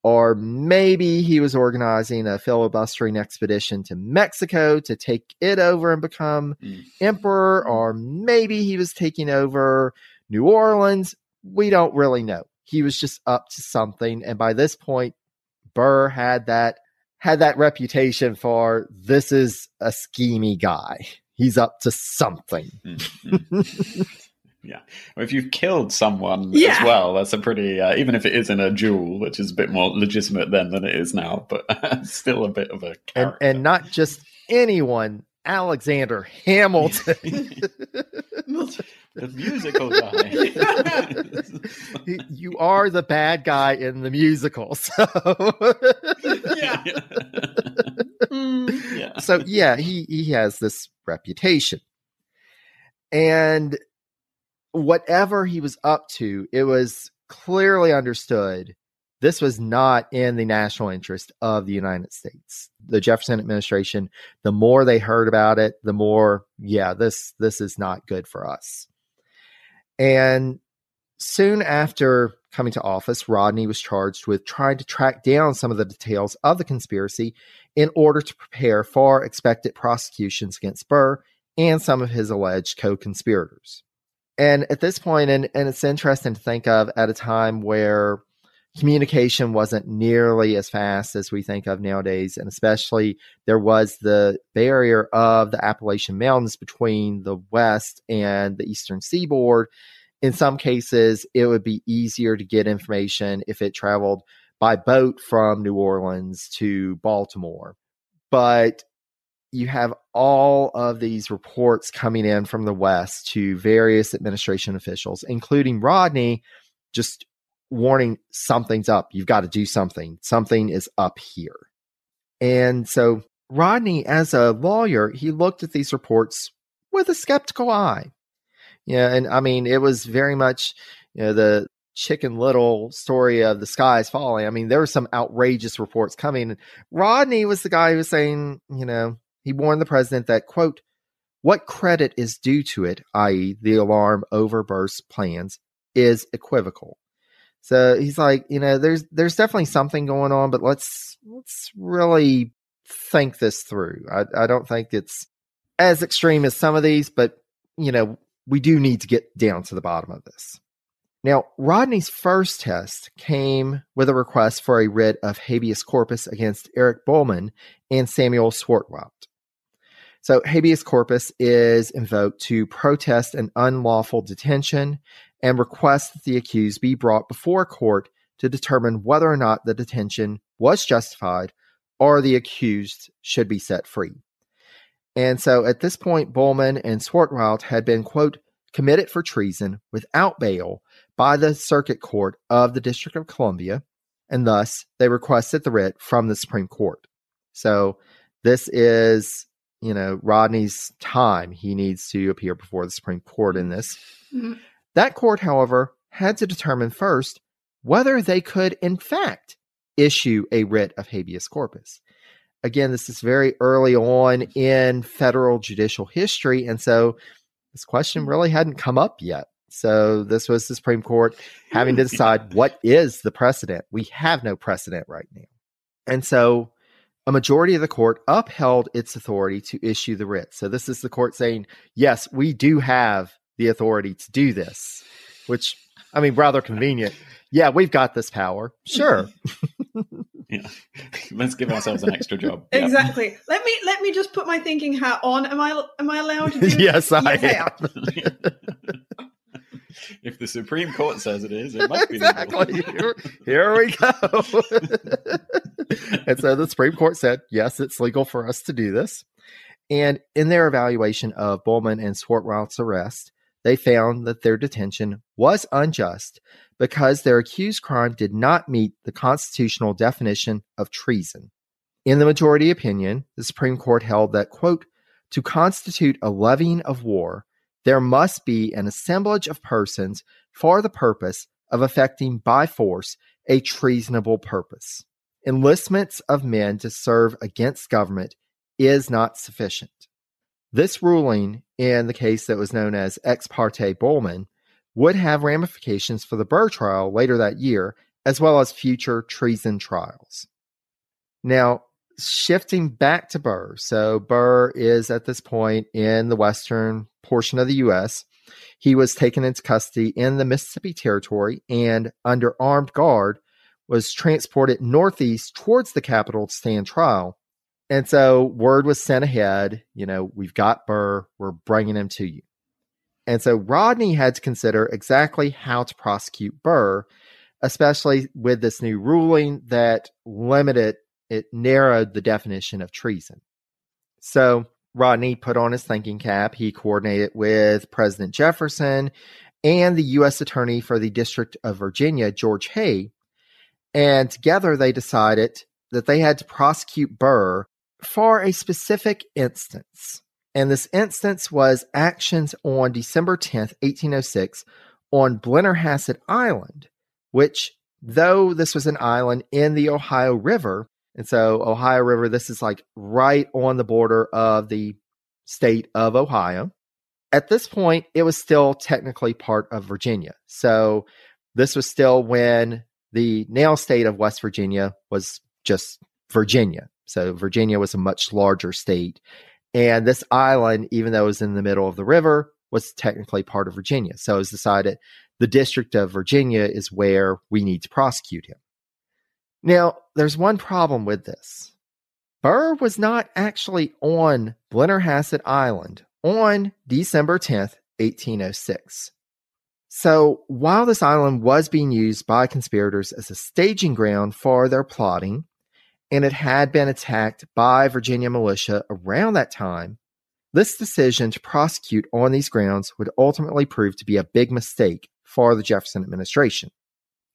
or maybe he was organizing a filibustering expedition to Mexico to take it over and become mm. emperor, or maybe he was taking over New Orleans. We don't really know. He was just up to something, and by this point, Burr had that had that reputation for this is a schemy guy. He's up to something. Mm-hmm. Yeah. if you've killed someone yeah. as well, that's a pretty, uh, even if it isn't a duel, which is a bit more legitimate then than it is now, but still a bit of a and, and, not just anyone, Alexander Hamilton. the musical guy. you are the bad guy in the musical. So yeah. Mm. yeah. So yeah, he he has this reputation. And whatever he was up to, it was clearly understood this was not in the national interest of the United States. The Jefferson administration, the more they heard about it, the more, yeah, this this is not good for us. And soon after coming to office, Rodney was charged with trying to track down some of the details of the conspiracy in order to prepare for expected prosecutions against Burr and some of his alleged co conspirators. And at this point, and, and it's interesting to think of at a time where communication wasn't nearly as fast as we think of nowadays. And especially there was the barrier of the Appalachian Mountains between the West and the Eastern seaboard. In some cases, it would be easier to get information if it traveled by boat from New Orleans to Baltimore. But you have all of these reports coming in from the West to various administration officials, including Rodney, just warning something's up. You've got to do something. Something is up here. And so Rodney, as a lawyer, he looked at these reports with a skeptical eye. Yeah, and I mean, it was very much you know the chicken little story of the skies falling. I mean, there were some outrageous reports coming. Rodney was the guy who was saying, you know, he warned the president that, quote, what credit is due to it, i.e., the alarm over Burr's plans, is equivocal. So he's like, you know, there's there's definitely something going on, but let's let's really think this through. I, I don't think it's as extreme as some of these, but you know, we do need to get down to the bottom of this. Now, Rodney's first test came with a request for a writ of habeas corpus against Eric Bollman and Samuel Swartwout. So, habeas corpus is invoked to protest an unlawful detention and request that the accused be brought before court to determine whether or not the detention was justified or the accused should be set free. And so at this point, Bollman and Swartwout had been, quote, committed for treason without bail by the Circuit Court of the District of Columbia, and thus they requested the writ from the Supreme Court. So this is, you know, Rodney's time. He needs to appear before the Supreme Court in this. Mm-hmm. That court, however, had to determine first whether they could, in fact, issue a writ of habeas corpus. Again, this is very early on in federal judicial history, and so this question really hadn't come up yet. So this was the Supreme Court having to decide what is the precedent. We have no precedent right now. And so a majority of the court upheld its authority to issue the writ. So this is the court saying, yes, we do have the authority to do this, which I mean, rather convenient. Yeah, we've got this power. Sure. yeah. Let's give ourselves an extra job. Exactly. Yeah. Let me let me just put my thinking hat on. Am I am I allowed to do Yes, I am. if the Supreme Court says it is, it must be exactly. Here, here we go. and so the Supreme Court said, yes, it's legal for us to do this. And in their evaluation of Bollman and Swartwout's arrest, they found that their detention was unjust because their accused crime did not meet the constitutional definition of treason. In the majority opinion, the Supreme Court held that, quote, to constitute a levying of war, there must be an assemblage of persons for the purpose of effecting by force a treasonable purpose. Enlistments of men to serve against government is not sufficient. This ruling, in the case that was known as Ex parte Bollman, would have ramifications for the Burr trial later that year, as well as future treason trials. Now, shifting back to Burr. So, Burr is at this point in the western portion of the U.S. He was taken into custody in the Mississippi Territory and, under armed guard, was transported northeast towards the capital to stand trial and so word was sent ahead, you know, we've got Burr, we're bringing him to you. And so Rodney had to consider exactly how to prosecute Burr, especially with this new ruling that limited, it narrowed the definition of treason. So Rodney put on his thinking cap. He coordinated with President Jefferson and the U.S. Attorney for the District of Virginia, George Hay. And together they decided that they had to prosecute Burr for a specific instance. And this instance was actions on December 10th, 1806, on Blennerhassett Island, which though this was an island in the Ohio River, and so Ohio River, this is like right on the border of the state of Ohio. At this point, it was still technically part of Virginia. So this was still when the now state of West Virginia was just Virginia. So Virginia was a much larger state. And this island, even though it was in the middle of the river, was technically part of Virginia. So it was decided the District of Virginia is where we need to prosecute him. Now, there's one problem with this. Burr was not actually on Blennerhassett Island on December 10th, 1806. So, while this island was being used by conspirators as a staging ground for their plotting, and it had been attacked by Virginia militia around that time, this decision to prosecute on these grounds would ultimately prove to be a big mistake for the Jefferson administration.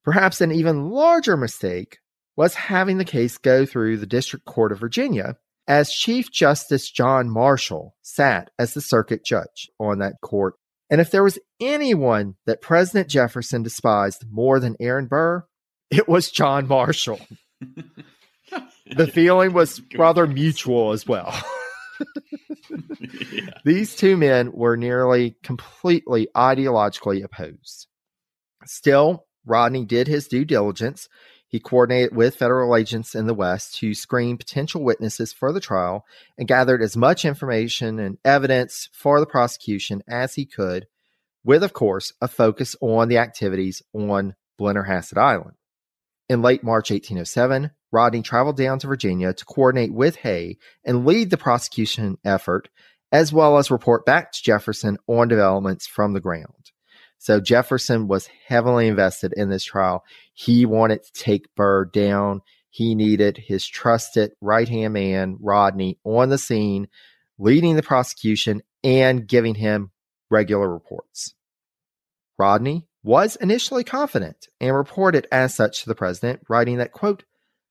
Perhaps an even larger mistake was having the case go through the District Court of Virginia, as Chief Justice John Marshall sat as the circuit judge on that court. And if there was anyone that President Jefferson despised more than Aaron Burr, it was John Marshall. the feeling was rather mutual as well. yeah. These two men were nearly completely ideologically opposed. Still, Rodney did his due diligence he coordinated with federal agents in the West to screen potential witnesses for the trial and gathered as much information and evidence for the prosecution as he could, with, of course, a focus on the activities on Blennerhassett Island. In late March 1807, Rodney traveled down to Virginia to coordinate with Hay and lead the prosecution effort, as well as report back to Jefferson on developments from the ground. So Jefferson was heavily invested in this trial. He wanted to take Burr down. He needed his trusted right hand man, Rodney, on the scene, leading the prosecution and giving him regular reports. Rodney was initially confident and reported as such to the president, writing that, quote,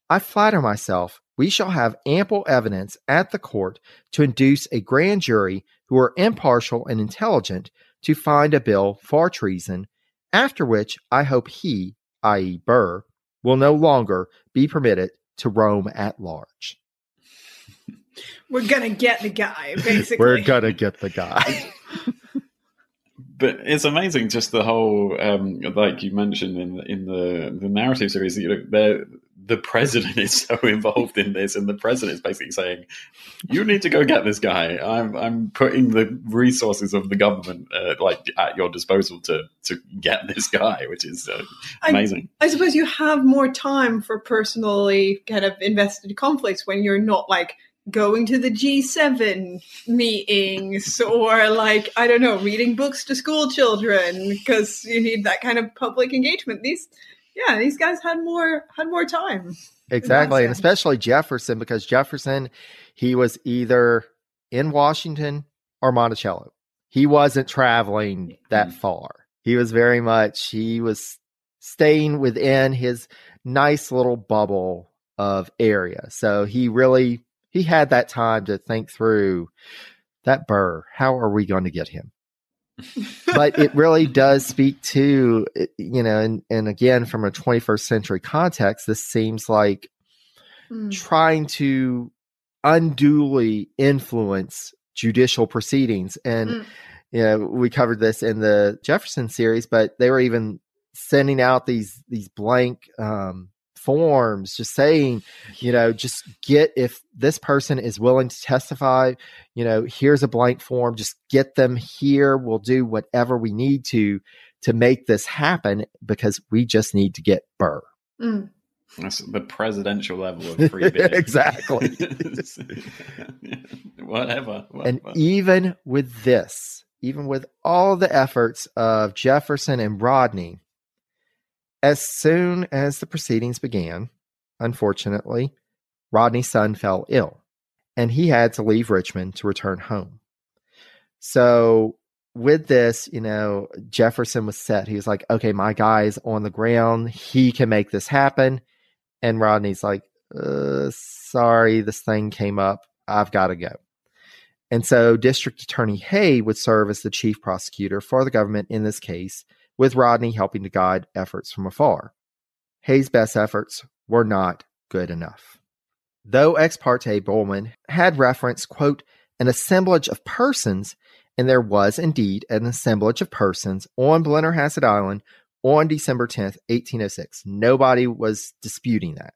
I flatter myself we shall have ample evidence at the court to induce a grand jury who are impartial and intelligent to find a bill for treason, after which I hope he, i.e., Burr, will no longer be permitted to roam at large. We're gonna get the guy, basically. We're gonna get the guy. but it's amazing, just the whole, um, like you mentioned in in the the narrative series. You know, the president is so involved in this, and the president is basically saying, "You need to go get this guy. I'm I'm putting the resources of the government uh, like at your disposal to to get this guy," which is uh, amazing. I, I, suppose you have more time for personally kind of invested conflicts when you're not like going to the G7 meetings or like I don't know reading books to school children because you need that kind of public engagement. These yeah, these guys had more had more time. Exactly, and especially Jefferson because Jefferson, he was either in Washington or Monticello. He wasn't traveling that mm-hmm. far. He was very much he was staying within his nice little bubble of area. So he really he had that time to think through that Burr. How are we going to get him? But it really does speak to you know and, and again from a 21st century context this seems like mm. trying to unduly influence judicial proceedings and mm. you know we covered this in the jefferson series but they were even sending out these these blank um, forms just saying you know just get if this person is willing to testify you know here's a blank form just get them here we'll do whatever we need to to make this happen because we just need to get burr mm. That's the presidential level of free exactly. whatever, whatever. And even with this, even with all the efforts of Jefferson and Rodney, as soon as the proceedings began, unfortunately, Rodney's son fell ill and he had to leave Richmond to return home. So, with this, you know, Jefferson was set. He was like, okay, my guy's on the ground. He can make this happen. And Rodney's like, uh, sorry, this thing came up. I've got to go. And so District Attorney Hay would serve as the chief prosecutor for the government in this case with Rodney helping to guide efforts from afar. Hay's best efforts were not good enough. Though ex parte Bollman had referenced, quote, an assemblage of persons, and there was indeed an assemblage of persons on Blennerhassett Island on December 10th, 1806. Nobody was disputing that.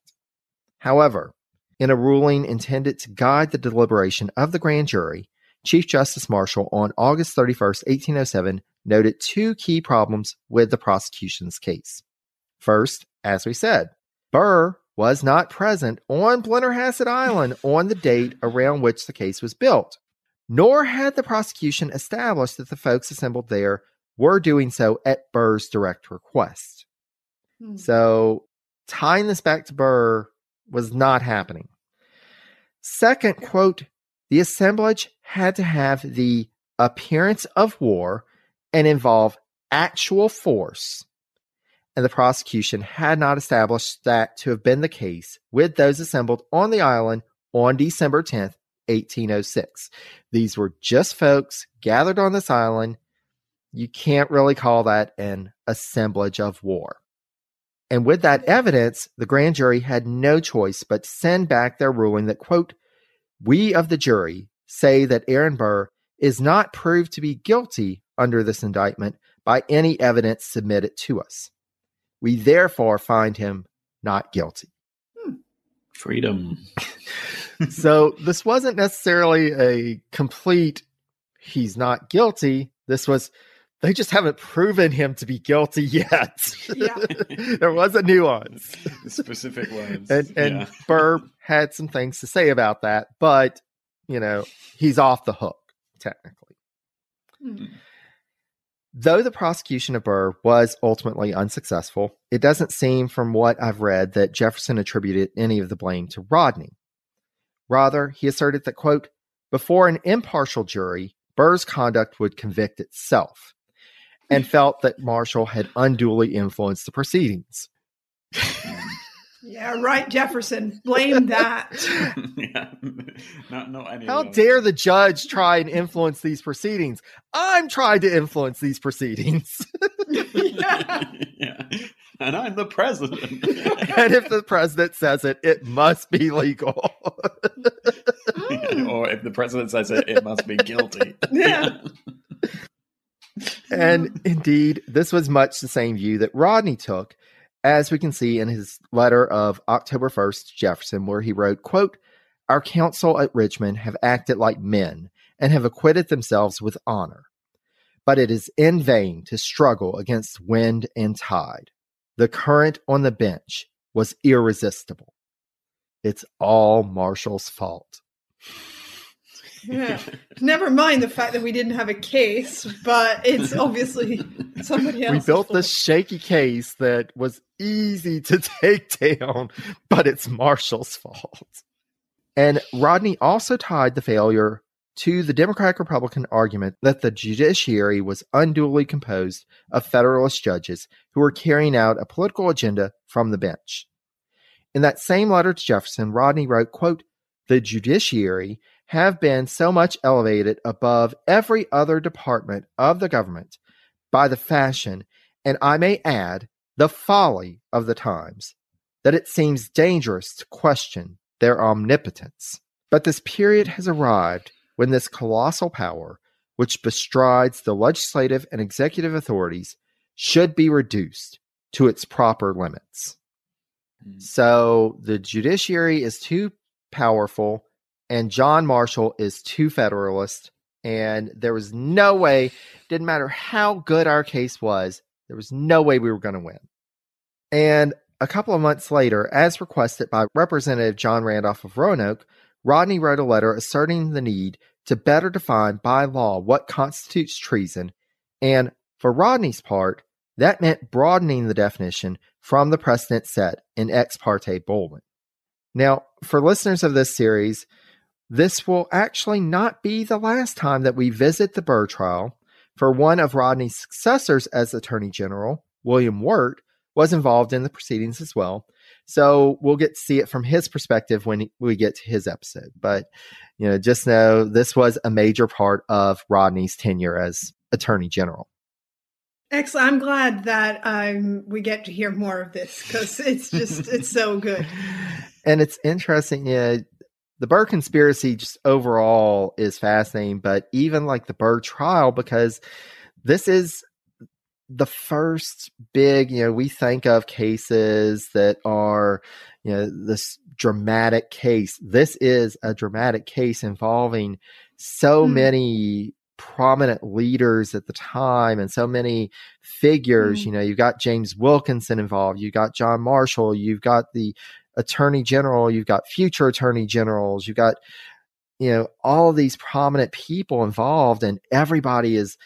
However, in a ruling intended to guide the deliberation of the grand jury, Chief Justice Marshall on August 31st, 1807, noted two key problems with the prosecution's case. First, as we said, Burr was not present on Blennerhassett Island on the date around which the case was built, nor had the prosecution established that the folks assembled there were doing so at Burr's direct request. Hmm. So, tying this back to Burr was not happening. Second, quote, the assemblage had to have the appearance of war and involve actual force. And the prosecution had not established that to have been the case with those assembled on the island on December 10th, 1806. These were just folks gathered on this island. You can't really call that an assemblage of war. And with that evidence, the grand jury had no choice but to send back their ruling that, quote, we of the jury say that Aaron Burr is not proved to be guilty under this indictment by any evidence submitted to us. We therefore find him not guilty. Hmm. Freedom. so this wasn't necessarily a complete he's not guilty. This was they just haven't proven him to be guilty yet. Yeah. there was a nuance. Specific ones. And and yeah. Burr had some things to say about that, but you know, he's off the hook, technically. Hmm. Though the prosecution of Burr was ultimately unsuccessful, it doesn't seem from what I've read that Jefferson attributed any of the blame to Rodney. Rather, he asserted that, quote, before an impartial jury, Burr's conduct would convict itself, and felt that Marshall had unduly influenced the proceedings. Yeah, right, Jefferson. Blame that. yeah, not, not any How dare the judge try and influence these proceedings? I'm trying to influence these proceedings. yeah. yeah. And I'm the president. and if the president says it, it must be legal. yeah, or if the president says it, it must be guilty. Yeah. and indeed, this was much the same view that Rodney took as we can see in his letter of October 1st Jefferson, where he wrote, quote, Our counsel at Richmond have acted like men and have acquitted themselves with honor. But it is in vain to struggle against wind and tide. The current on the bench was irresistible. It's all Marshall's fault. Yeah. Never mind the fact that we didn't have a case, but it's obviously somebody else. We built this shaky case that was easy to take down, but it's Marshall's fault. And Rodney also tied the failure to the Democratic Republican argument that the judiciary was unduly composed of Federalist judges who were carrying out a political agenda from the bench. In that same letter to Jefferson, Rodney wrote, quote, The judiciary have been so much elevated above every other department of the government by the fashion, and I may add, the folly of the times, that it seems dangerous to question their omnipotence. But this period has arrived when this colossal power, which bestrides the legislative and executive authorities, should be reduced to its proper limits. Mm. So the judiciary is too powerful and John Marshall is too Federalist. And there was no way, didn't matter how good our case was, there was no way we were going to win. And a couple of months later, as requested by Representative John Randolph of Roanoke, Rodney wrote a letter asserting the need to better define by law what constitutes treason. And for Rodney's part, that meant broadening the definition from the precedent set in Ex parte Bollman. Now, for listeners of this series, this will actually not be the last time that we visit the Burr trial, for one of Rodney's successors as Attorney General, William Wirt, was involved in the proceedings as well. So we'll get to see it from his perspective when we get to his episode. But, you know, just know this was a major part of Rodney's tenure as Attorney General. Excellent. I'm glad that um, we get to hear more of this because it's just it's so good. And it's interesting. Yeah, the Burr conspiracy just overall is fascinating, but even like the Burr trial because this is the first big. You know, we think of cases that are you know this dramatic case. This is a dramatic case involving so mm. many prominent leaders at the time and so many figures. Mm. You know, you've got James Wilkinson involved, you've got John Marshall, you've got the attorney general, you've got future attorney generals, you've got, you know, all these prominent people involved, and everybody is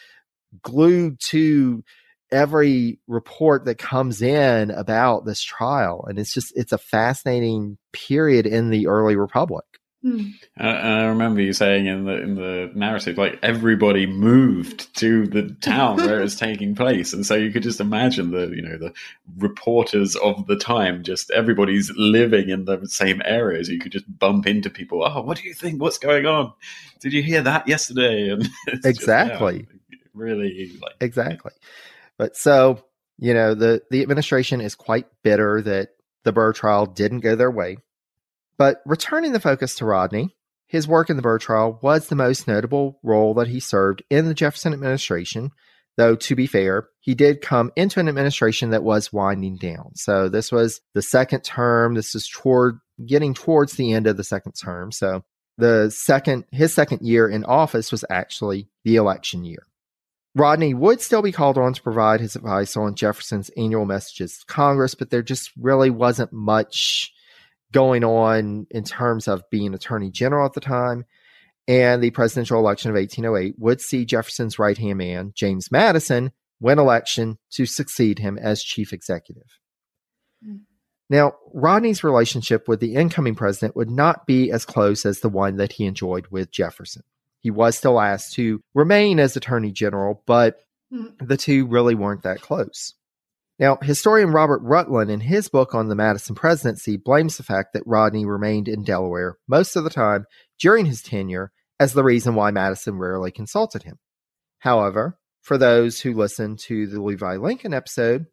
glued to every report that comes in about this trial. And it's just, it's a fascinating period in the early republic. Uh, I remember you saying in the in the narrative, like everybody moved to the town where it's taking place, and so you could just imagine the you know the reporters of the time, just everybody's living in the same areas. You could just bump into people. Oh, what do you think? What's going on? Did you hear that yesterday? And exactly, just, yeah, really like exactly. But so you know the the administration is quite bitter that the Burr trial didn't go their way but returning the focus to Rodney, his work in the Burr trial was the most notable role that he served in the Jefferson administration, though to be fair, he did come into an administration that was winding down. So this was the second term. This is toward getting towards the end of the second term. So the second his second year in office was actually the election year. Rodney would still be called on to provide his advice on Jefferson's annual messages to Congress, but there just really wasn't much going on in terms of being attorney general at the time. And the presidential election of 1808 would see Jefferson's right hand man, James Madison, win election to succeed him as chief executive. Mm. Now, Rodney's relationship with the incoming president would not be as close as the one that he enjoyed with Jefferson. He was still asked to remain as attorney general, but mm. the two really weren't that close. Now, historian Robert Rutland, in his book on the Madison presidency, blames the fact that Rodney remained in Delaware most of the time during his tenure as the reason why Madison rarely consulted him. However, for those who listened to the Levi Lincoln episode,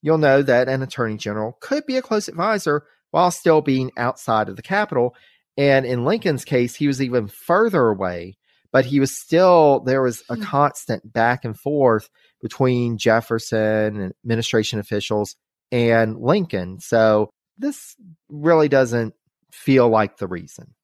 you'll know that an attorney general could be a close advisor while still being outside of the capital. And in Lincoln's case, he was even further away, but he was still, there was a hmm. constant back and forth between Jefferson and administration officials and Lincoln. So this really doesn't feel like the reason.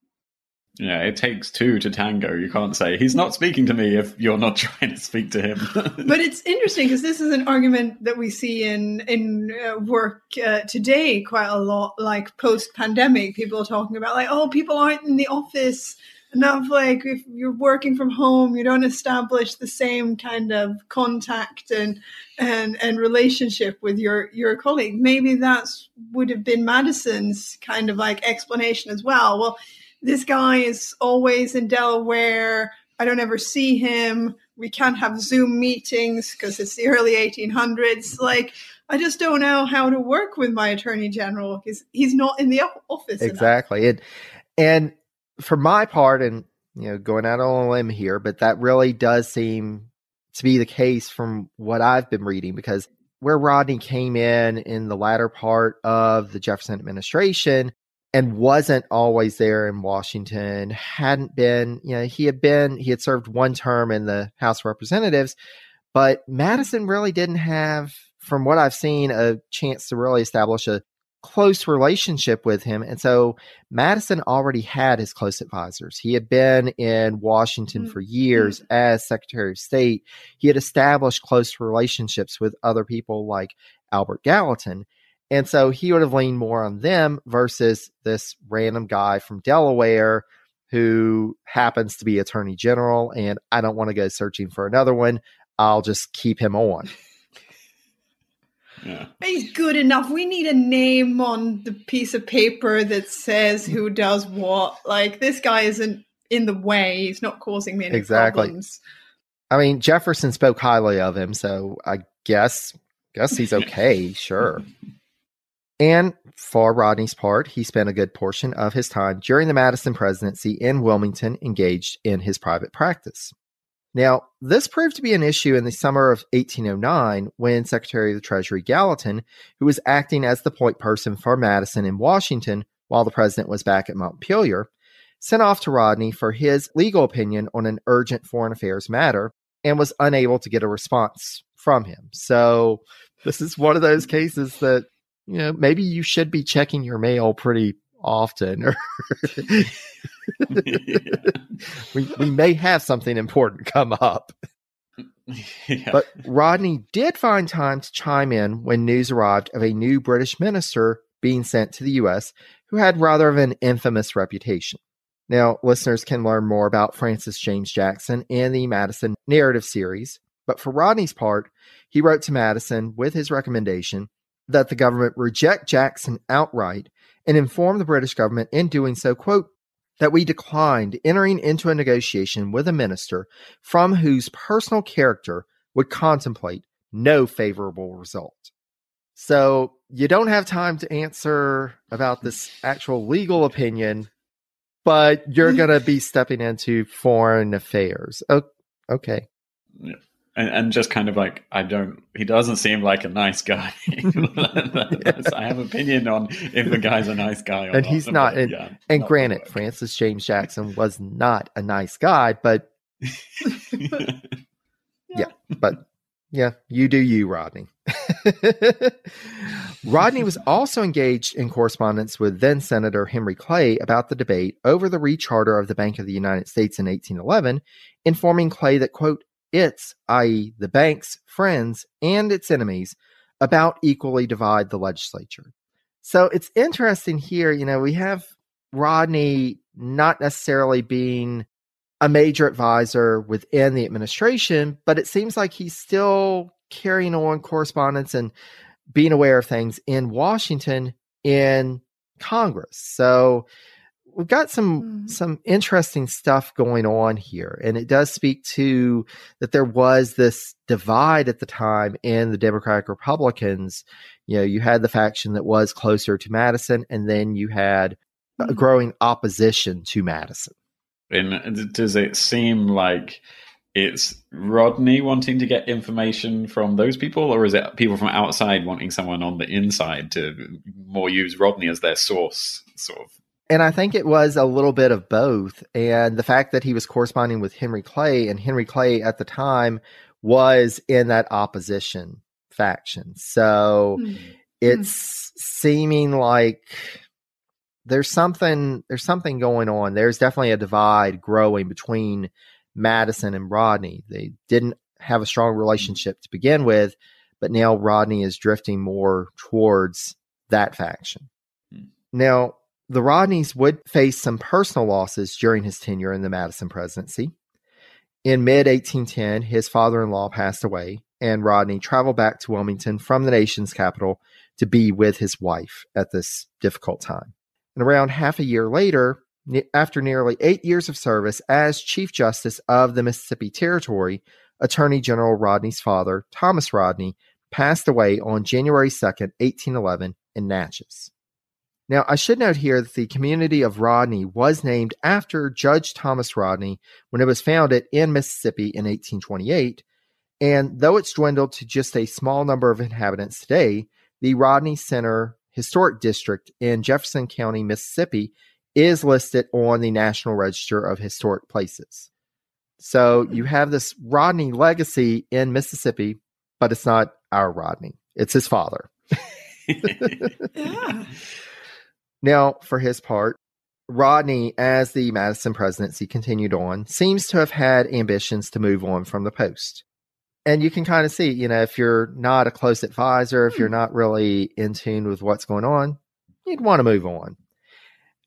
Yeah, it takes two to tango. You can't say he's not speaking to me if you're not trying to speak to him. but it's interesting because this is an argument that we see in in uh, work uh, today quite a lot. Like post pandemic, people are talking about like, oh, people aren't in the office enough like if you're working from home you don't establish the same kind of contact and and and relationship with your your colleague. Maybe that's would have been madison's kind of like explanation as well. Well this guy is always in delaware. I don't ever see him. We can't have zoom meetings because it's the early 1800s like I just don't know how to work with my attorney general because he's not in the office. Exactly. And and for my part, and you know, going out on a limb here, but that really does seem to be the case from what I've been reading because where Rodney came in in the latter part of the Jefferson administration and wasn't always there in Washington, hadn't been, you know, he had been, he had served one term in the House of Representatives, but Madison really didn't have, from what I've seen, a chance to really establish a close relationship with him. And so Madison already had his close advisors. He had been in Washington mm-hmm. for years mm-hmm. as Secretary of State. He had established close relationships with other people like Albert Gallatin. And so he would have leaned more on them versus this random guy from Delaware who happens to be attorney general. And I don't want to go searching for another one. I'll just keep him on. Yeah. He's good enough. We need a name on the piece of paper that says who does what. Like this guy isn't in the way. He's not causing me any exactly. problems. I mean, Jefferson spoke highly of him, so I guess guess he's okay. sure. And for Rodney's part, he spent a good portion of his time during the Madison presidency in Wilmington engaged in his private practice. Now, this proved to be an issue in the summer of 1809 when Secretary of the Treasury Gallatin, who was acting as the point person for Madison in Washington while the president was back at Montpelier, sent off to Rodney for his legal opinion on an urgent foreign affairs matter and was unable to get a response from him. So, this is one of those cases that, you know, maybe you should be checking your mail pretty often or we, we may have something important come up. Yeah. But Rodney did find time to chime in when news arrived of a new British minister being sent to the U.S. who had rather of an infamous reputation. Now, listeners can learn more about Francis James Jackson in the Madison narrative series, but for Rodney's part, he wrote to Madison with his recommendation that the government reject Jackson outright and inform the British government in doing so, quote, that we declined entering into a negotiation with a minister from whose personal character would contemplate no favorable result. So you don't have time to answer about this actual legal opinion, but you're hmm. going to be stepping into foreign affairs. Oh, okay. Yeah and, and just kind of like I don't. He doesn't seem like a nice guy. I have opinion on if the guy's a nice guy, and not. he's not. And, yeah, and not granted, Francis James Jackson was not a nice guy, but yeah. yeah, but yeah, you do you, Rodney. Rodney was also engaged in correspondence with then Senator Henry Clay about the debate over the recharter of the Bank of the United States in 1811, informing Clay that, quote, its, i.e., the bank's friends and its enemies, about equally divide the legislature. So it's interesting here, you know, we have Rodney not necessarily being a major advisor within the administration, but it seems like he's still carrying on correspondence and being aware of things in Washington in Congress. So we've got some mm-hmm. some interesting stuff going on here and it does speak to that there was this divide at the time in the democratic republicans you know you had the faction that was closer to madison and then you had mm-hmm. a growing opposition to madison and does it seem like it's Rodney wanting to get information from those people, or is it people from outside wanting someone on the inside to more use Rodney as their source, sort of and I think it was a little bit of both. And the fact that he was corresponding with Henry Clay, and Henry Clay at the time was in that opposition faction. So mm-hmm. it's seeming like there's something there's something going on. There's definitely a divide growing between Madison and Rodney. They didn't have a strong relationship to begin with, but now Rodney is drifting more towards that faction. Mm-hmm. Now, the Rodneys would face some personal losses during his tenure in the Madison presidency. In mid 1810, his father in law passed away, and Rodney traveled back to Wilmington from the nation's capital to be with his wife at this difficult time. And around half a year later, after nearly eight years of service as Chief Justice of the Mississippi Territory, Attorney General Rodney's father, Thomas Rodney, passed away on January 2nd, 1811, in Natchez. Now, I should note here that the community of Rodney was named after Judge Thomas Rodney when it was founded in Mississippi in 1828. And though it's dwindled to just a small number of inhabitants today, the Rodney Center Historic District in Jefferson County, Mississippi, is listed on the National Register of Historic Places. So you have this Rodney legacy in Mississippi, but it's not our Rodney, it's his father. yeah. Now, for his part, Rodney, as the Madison presidency continued on, seems to have had ambitions to move on from the post. And you can kind of see, you know, if you're not a close advisor, if you're not really in tune with what's going on, you'd want to move on.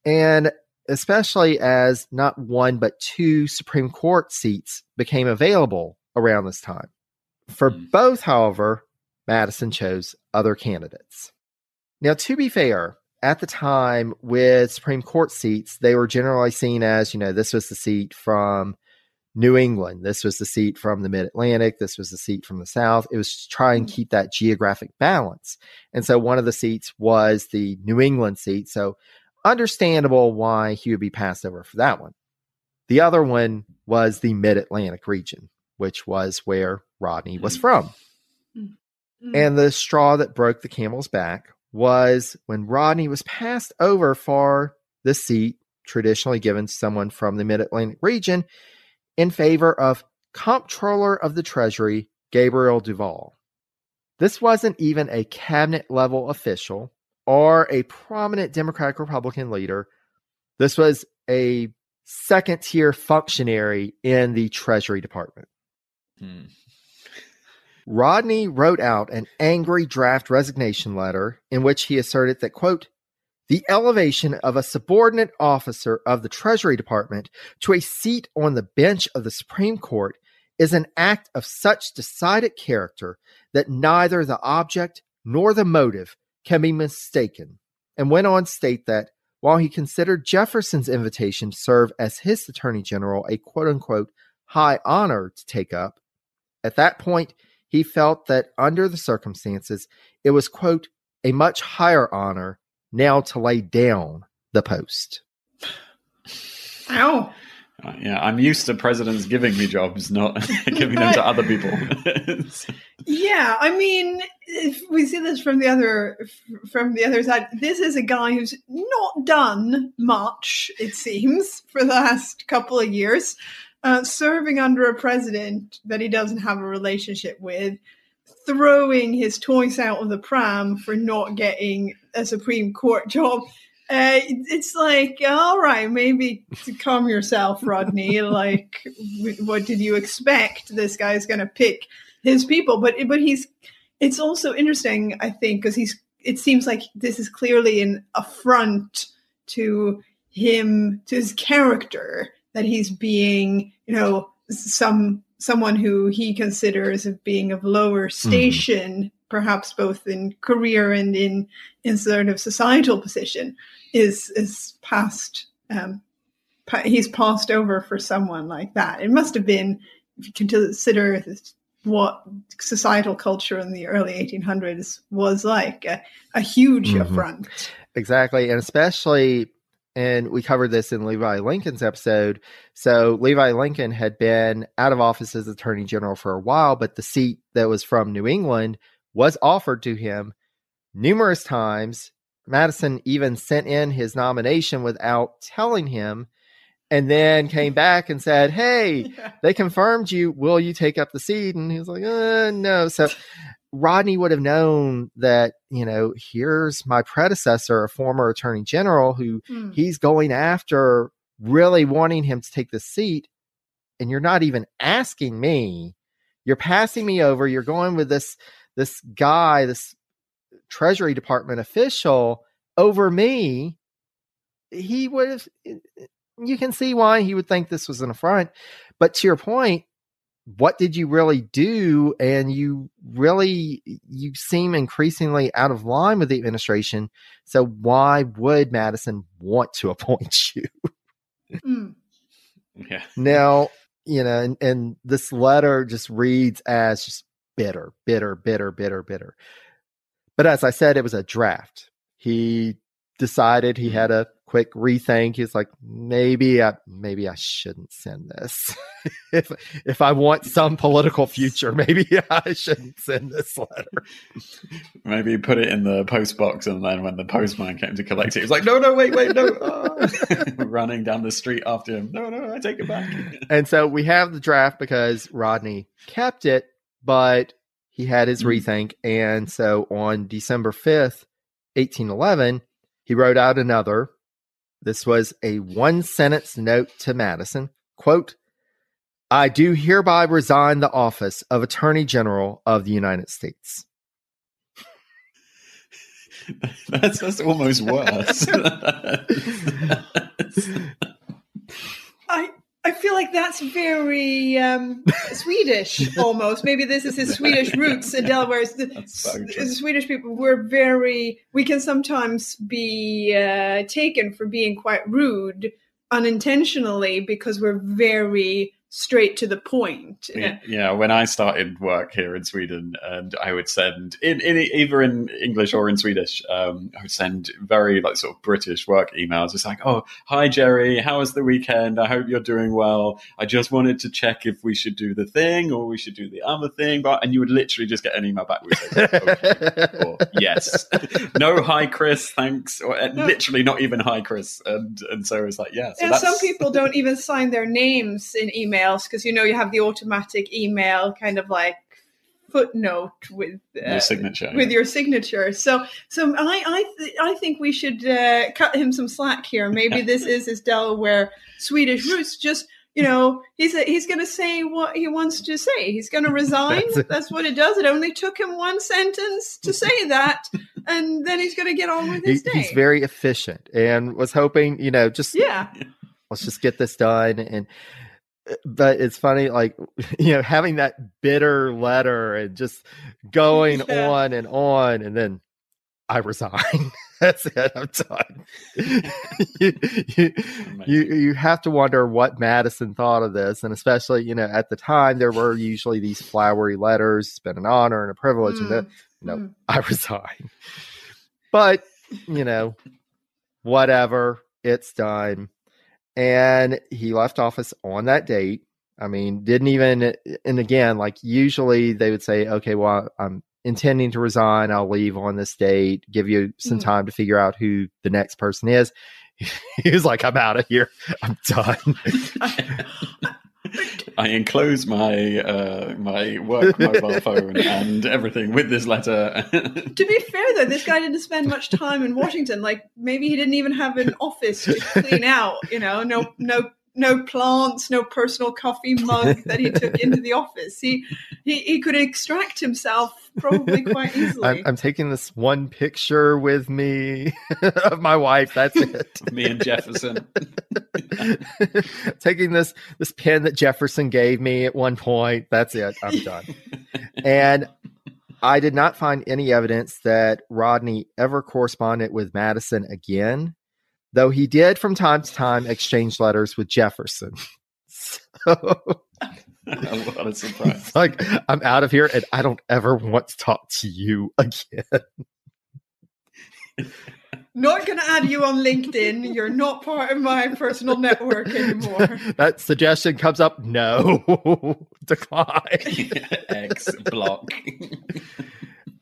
And especially as not one but two Supreme Court seats became available around this time. For hmm. both, however, Madison chose other candidates. Now, to be fair, at the time with Supreme Court seats, they were generally seen as, you know, this was the seat from New England. This was the seat from the Mid Atlantic. This was the seat from the South. It was to try and mm. keep that geographic balance. And so one of the seats was the New England seat. So understandable why he would be passed over for that one. The other one was the Mid Atlantic region. which was where Rodney was from. Mm. And the straw that broke the camel's back was when Rodney was passed over for the seat traditionally given to someone from the Mid Atlantic region in favor of Comptroller of the Treasury Gabriel Duvall. This wasn't even a cabinet level official or a prominent Democratic Republican leader. This was a second tier functionary in the Treasury Department. Hmm. Rodney wrote out an angry draft resignation letter in which he asserted that, quote, the elevation of a subordinate officer of the Treasury Department to a seat on the bench of the Supreme Court is an act of such decided character that neither the object nor the motive can be mistaken, and went on to state that while he considered Jefferson's invitation to serve as his Attorney General a quote unquote high honor to take up, at that point he felt that under the circumstances it was quote a much higher honor now to lay down the post. Ow. Uh, yeah, I'm used to presidents giving me jobs, not giving them to other people. Yeah, I mean, if we see this from the other from the other side, this is a guy who's not done much, it seems, for the last couple of years, uh, serving under a president that he doesn't have a relationship with, throwing his toys out of the pram for not getting a Supreme Court job. Uh, it's like, all right, maybe to calm yourself, Rodney. like, what did you expect? This guy's going to pick his people, but but he's. It's also interesting, I think, because he's. It seems like this is clearly an affront to him, to his character, that he's being, you know, some someone who he considers of being of lower station, mm-hmm. perhaps both in career and in in sort of societal position, is is passed. Um, pa- he's passed over for someone like that. It must have been, if you consider this, what societal culture in the early 1800s was like, a, a huge mm-hmm. affront. Exactly, and especially and we covered this in Levi Lincoln's episode. So Levi Lincoln had been out of office as Attorney General for a while, but the seat that was from New England was offered to him numerous times. Madison even sent in his nomination without telling him, and then came back and said, "Hey, yeah. they confirmed you. Will you take up the seat?" And he was like, uh, "No." So Rodney would have known that, you know, here's my predecessor, a former attorney general, who mm. he's going after, really wanting him to take the seat. And you're not even asking me. You're passing me over. You're going with this this guy, this Treasury Department official over me. He would have you can see why he would think this was an affront. But to your point, what did you really do? And you really you seem increasingly out of line with the administration. So why would madison want to appoint you? Mm. yeah. Now you know and, and this letter just reads as just bitter bitter bitter bitter bitter. But as i said it was a draft. He decided he had a quick rethink. He's like, maybe I maybe I shouldn't send this. if if I want some political future, maybe I shouldn't send this letter. Maybe put it in the post box, and then when the postman came to collect it, he was like, "No, no, wait, wait, no!" Oh. Running down the street after him. No, no, I take it back. and so we have the draft because Rodney kept it, but he had his mm. rethink, and so on December fifth, eighteen eleven, he wrote out another this was a one sentence note to Madison. Quote, I do hereby resign the office of Attorney General of the United States. that's, that's almost worse. I I feel like that's very um, Swedish almost. Maybe this is his Swedish roots in Delaware. The, the, Swedish people were very, we can sometimes be uh, taken for being quite rude unintentionally because we're very straight to the point. Yeah, yeah, when I started work here in Sweden, and I would send in, in either in English or in Swedish, um, I would send very like sort of British work emails. It's like, oh, hi Jerry, how was the weekend? I hope you're doing well. I just wanted to check if we should do the thing or we should do the other thing. But and you would literally just get an email back with okay, or yes, no, hi Chris, thanks, or no. literally not even hi Chris, and and so it's like, yeah. So yeah, some people don't even sign their names in email emails because you know you have the automatic email kind of like footnote with uh, your signature with your signature. So so i i th- i think we should uh, cut him some slack here. Maybe this is his delaware swedish roots. Just you know he's a, he's going to say what he wants to say. He's going to resign. that's, that's, what it does. It only took him one sentence to say that and then he's going to get on with his he, day. he's very efficient and was hoping you know just yeah. let's just get this done and but it's funny, like you know, having that bitter letter and just going yeah. on and on, and then I resign. That's it. I'm done. you, you, you, you have to wonder what Madison thought of this, and especially you know at the time there were usually these flowery letters. It's been an honor and a privilege, mm. and then you know mm. I resign. But you know, whatever. It's done and he left office on that date. I mean, didn't even, and again, like usually they would say, okay, well, I'm intending to resign. I'll leave on this date, give you some mm. time to figure out who the next person is. he was like, I'm out of here. I'm done. I enclose my uh, my work mobile phone and everything with this letter. to be fair, though, this guy didn't spend much time in Washington. Like maybe he didn't even have an office to clean out. You know, no no no plants, no personal coffee mug that he took into the office. He he, he could extract himself probably quite easily. I'm, I'm taking this one picture with me of my wife. That's it. me and Jefferson. taking this this pen that Jefferson gave me at one point. That's it. I'm done. and I did not find any evidence that Rodney ever corresponded with Madison again though he did from time to time exchange letters with Jefferson. so, what a surprise. Like, I'm out of here and I don't ever want to talk to you again. Not going to add you on LinkedIn. You're not part of my personal network anymore. That suggestion comes up. No, decline. X block.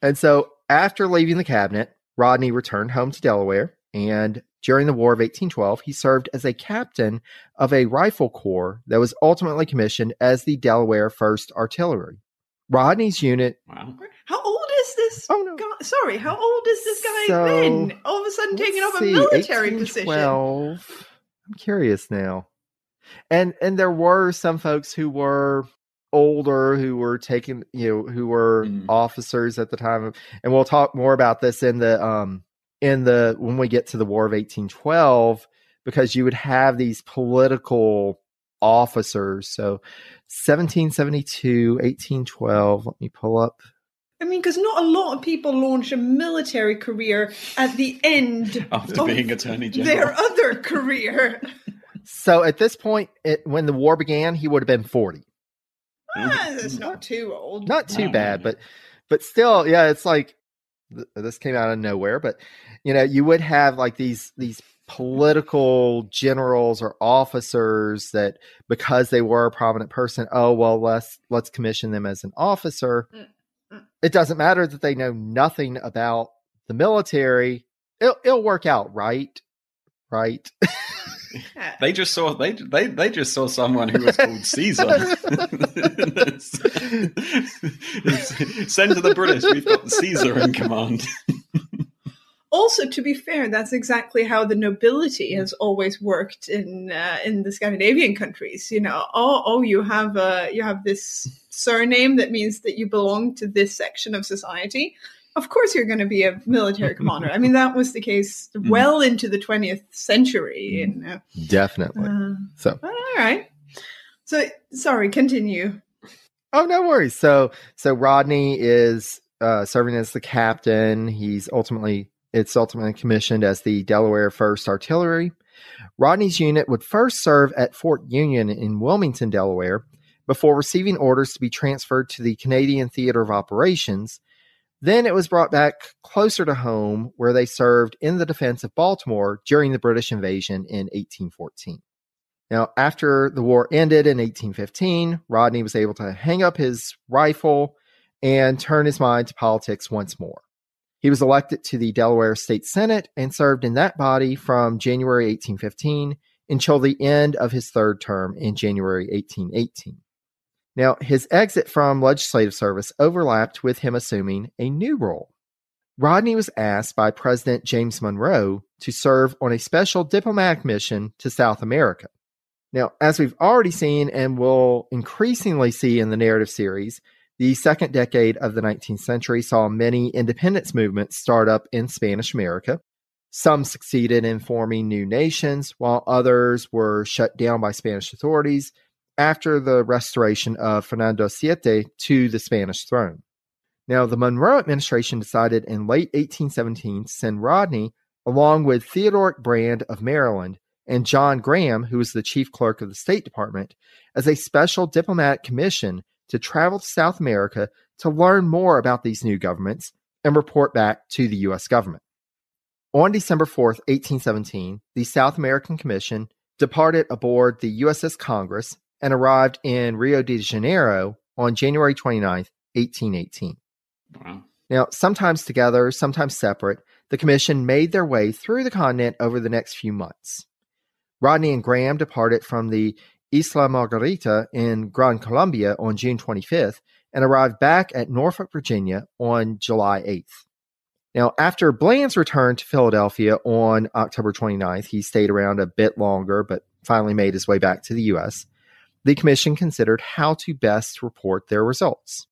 and so, after leaving the cabinet, Rodney returned home to Delaware and during the War of 1812, he served as a captain of a rifle corps that was ultimately commissioned as the Delaware 1st Artillery. Rodney's unit. Wow. How old is this? Oh, no. Guy? Sorry, how old is this guy so, been? All of a sudden taking up a military position. I'm curious now. And and there were some folks who were older who were taking you know who were mm. officers at the time and we'll talk more about this in the um in the when we get to the War of 1812 because you would have these political officers. So 1772, 1812. Let me pull up. I mean, because not a lot of people launch a military career at the end after being attorney general. Their other career. so at this point, it, when the war began, he would have been 40. Ah, that's not too old. Not too bad, but but still, yeah, it's like this came out of nowhere, but you know, you would have like these these political generals or officers that because they were a prominent person, oh well, let's let's commission them as an officer. Mm, mm. It doesn't matter that they know nothing about the military. It'll, it'll work out, right? Right. they just saw they they they just saw someone who was called Caesar. Send to the British. We've got Caesar in command. also, to be fair, that's exactly how the nobility has always worked in uh, in the Scandinavian countries. You know, oh, oh, you have a you have this surname that means that you belong to this section of society of course you're going to be a military commander. I mean, that was the case mm. well into the 20th century. And, mm. Definitely. Uh, so, all right. So, sorry, continue. Oh, no worries. So, so Rodney is uh, serving as the captain. He's ultimately, it's ultimately commissioned as the Delaware First Artillery. Rodney's unit would first serve at Fort Union in Wilmington, Delaware, before receiving orders to be transferred to the Canadian Theater of Operations. Then it was brought back closer to home, where they served in the defense of Baltimore during the British invasion in 1814. Now, after the war ended in 1815, Rodney was able to hang up his rifle and turn his mind to politics once more. He was elected to the Delaware State Senate and served in that body from January 1815 until the end of his third term in January 1818. Now, his exit from legislative service overlapped with him assuming a new role. Rodney was asked by President James Monroe to serve on a special diplomatic mission to South America. Now, as we've already seen and will increasingly see in the narrative series, the second decade of the 19th century saw many independence movements start up in Spanish America. Some succeeded in forming new nations, while others were shut down by Spanish authorities after the restoration of Fernando VII to the Spanish throne. Now, the Monroe administration decided in late 1817 to send Rodney, along with Theodoric Bland of Maryland and John Graham, who was the chief clerk of the State Department, as a special diplomatic commission to travel to South America to learn more about these new governments and report back to the U.S. government. On December 4th, 1817, the South American Commission departed aboard the USS Congress and arrived in Rio de Janeiro on January 29th, 1818. Wow. Now, sometimes together, sometimes separate, the commission made their way through the continent over the next few months. Rodney and Graham departed from the Isla Margarita in Gran Colombia on June 25th and arrived back at Norfolk, Virginia on July 8th. Now, after Bland's return to Philadelphia on October 29th, he stayed around a bit longer, but finally made his way back to the U.S the commission considered how to best report their results.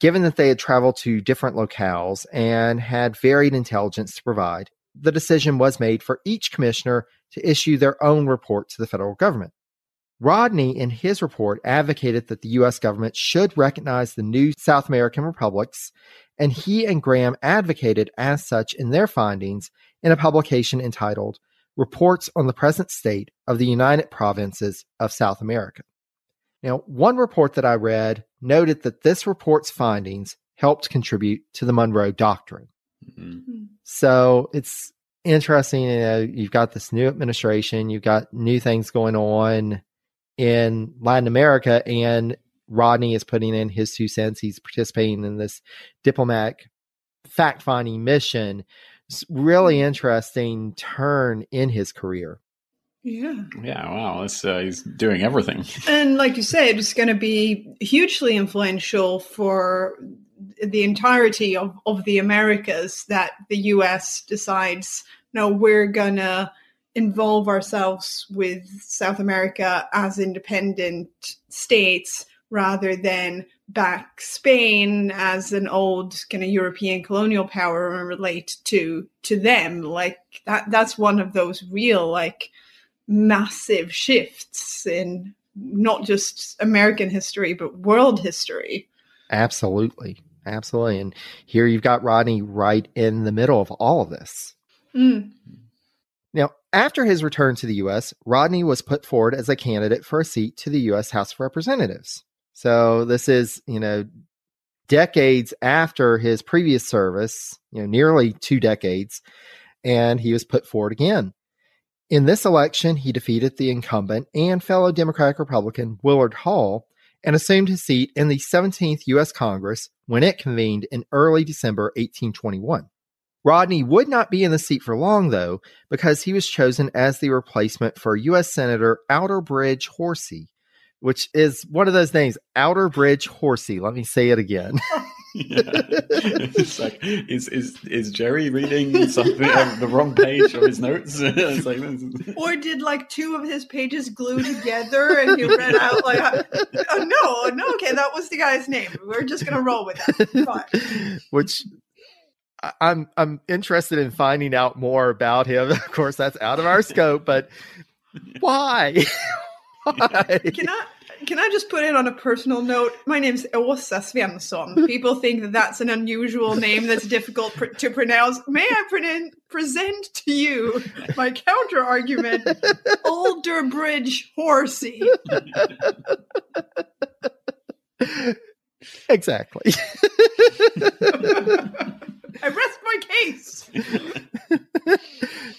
Given that they had traveled to different locales and had varied intelligence to provide, the decision was made for each commissioner to issue their own report to the federal government. Rodney, in his report, advocated that the U.S. government should recognize the new South American republics, and he and Graham advocated as such in their findings in a publication entitled Reports on the Present State of the United Provinces of South America. Now, one report that I read noted that this report's findings helped contribute to the Monroe Doctrine. Mm-hmm. So it's interesting. You know, you've got this new administration, you've got new things going on in Latin America, and Rodney is putting in his two cents. He's participating in this diplomatic fact finding mission. It's really mm-hmm. interesting turn in his career. Yeah. Yeah. Wow. This, uh, he's doing everything. And like you said, it's going to be hugely influential for the entirety of, of the Americas that the US decides, no, we're going to involve ourselves with South America as independent states rather than back Spain as an old kind of European colonial power and relate to to them. Like that that's one of those real like massive shifts in not just American history, but world history. Absolutely. Absolutely. And here you've got Rodney right in the middle of all of this. Mm. Now, after his return to the U.S., Rodney was put forward as a candidate for a seat to the U.S. House of Representatives. So this is, you know, decades after his previous service, you know, nearly two decades, and he was put forward again. In this election, he defeated the incumbent and fellow Democratic Republican Willard Hall and assumed his seat in the 17th U.S. Congress when it convened in early December 1821. Rodney would not be in the seat for long, though, because he was chosen as the replacement for U.S. Senator Outerbridge Horsey, which is one of those names, Outerbridge Horsey. Let me say it again. yeah. It's like, is, is, is Jerry reading something on the wrong page of his notes? like, or did like two of his pages glue together and he read out like, oh, no, no, okay, that was the guy's name. We're just going to roll with that. Which I'm I'm interested in finding out more about him. Of course, that's out of our scope, but why? why? Can I can I just put it on a personal note? My name's Åsa Svensson. People think that that's an unusual name that's difficult pr- to pronounce. May I pre- present to you my counter argument, Alderbridge Horsey? exactly. I rest my case.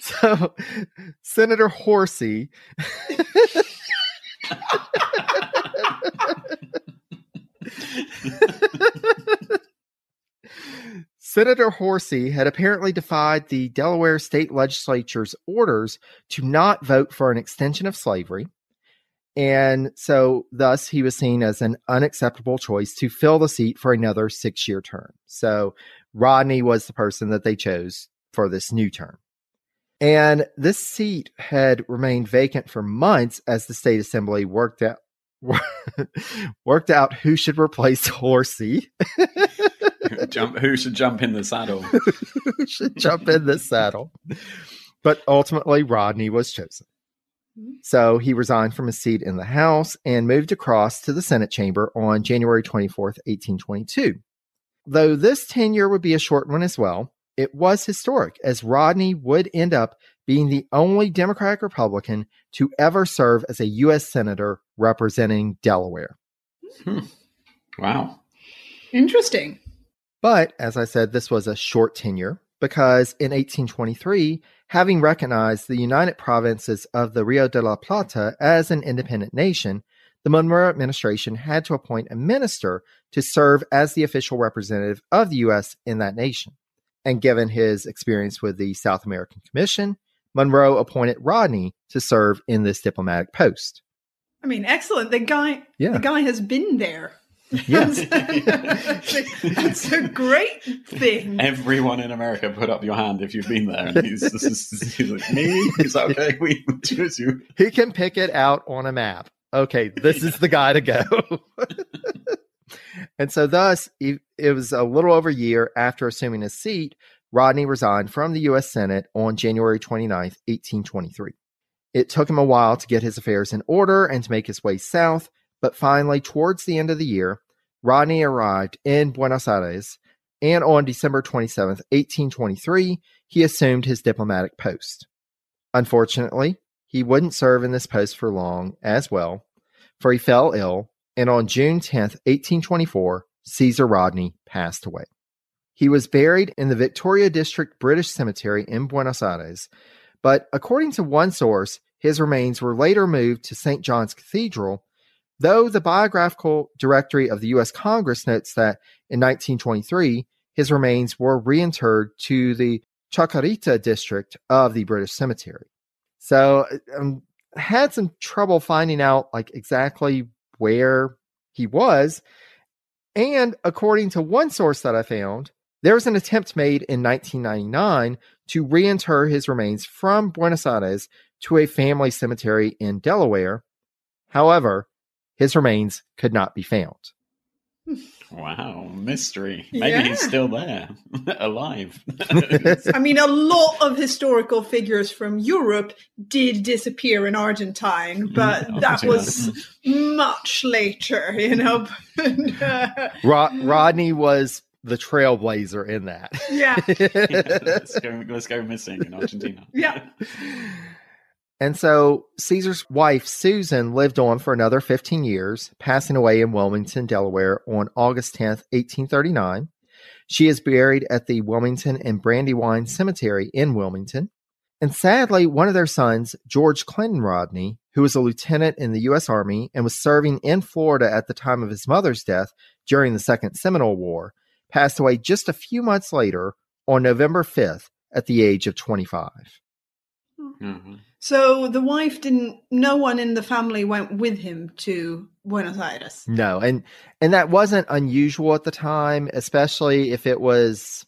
so, Senator Horsey. Senator Horsey had apparently defied the Delaware state legislature's orders to not vote for an extension of slavery. And so, thus, he was seen as an unacceptable choice to fill the seat for another six year term. So, Rodney was the person that they chose for this new term. And this seat had remained vacant for months as the state assembly worked out worked out who should replace Horsey. jump, who should jump in the saddle? who should jump in the saddle? But ultimately, Rodney was chosen. Mm-hmm. So he resigned from his seat in the House and moved across to the Senate chamber on January 24th, 1822. Though this tenure would be a short one as well, it was historic as Rodney would end up being the only Democratic Republican to ever serve as a U.S. Senator representing Delaware. Hmm. Wow. Interesting. But as I said, this was a short tenure because in 1823, having recognized the United Provinces of the Rio de la Plata as an independent nation, the Monroe administration had to appoint a minister to serve as the official representative of the U.S. in that nation. And given his experience with the South American Commission, Monroe appointed Rodney to serve in this diplomatic post. I mean, excellent. The guy, Yeah. the guy has been there. Yes. That's a great thing. Everyone in America, put up your hand if you've been there. And he's, he's, he's like, me? Is that okay? We choose you. He can pick it out on a map. Okay, this is the guy to go. and so, thus, it, was a little over a year after assuming his seat, Rodney resigned from the U.S. Senate on January 29th, 1823. It took him a while to get his affairs in order and to make his way south, but finally, towards the end of the year, Rodney arrived in Buenos Aires, and on December 27th, 1823, he assumed his diplomatic post. Unfortunately, he wouldn't serve in this post for long as well, for he fell ill, and on June 10th, 1824, Caesar Rodney passed away. He was buried in the Victoria District British Cemetery in Buenos Aires, but according to one source, his remains were later moved to St. John's Cathedral, though the biographical directory of the U.S. Congress notes that in 1923, his remains were reinterred to the Chacarita district of the British Cemetery. So um, I had some trouble finding out like exactly where he was. And according to one source that I found, there was an attempt made in 1999 to reinter his remains from Buenos Aires to a family cemetery in Delaware. However, his remains could not be found. Wow, mystery. Maybe Yeah. he's still there, alive. I mean, a lot of historical figures from Europe did disappear in Argentine, but Mm, that was much later, you know. And, uh, Ro- Rodney was the trailblazer in that. yeah, let's, go, let's go missing in Argentina. Yeah. And so Caesar's wife, Susan, lived on for another 15 years, passing away in Wilmington, Delaware on August 10th, 1839. She is buried at the Wilmington and Brandywine Cemetery in Wilmington. And sadly, one of their sons, George Clinton Rodney, who was a lieutenant in the U.S. Army and was serving in Florida at the time of his mother's death during the Second Seminole War, passed away just a few months later on November 5th at the age of 25. Mhm. So the wife didn't. No one in the family went with him to Buenos Aires. No, and and that wasn't unusual at the time, especially if it was,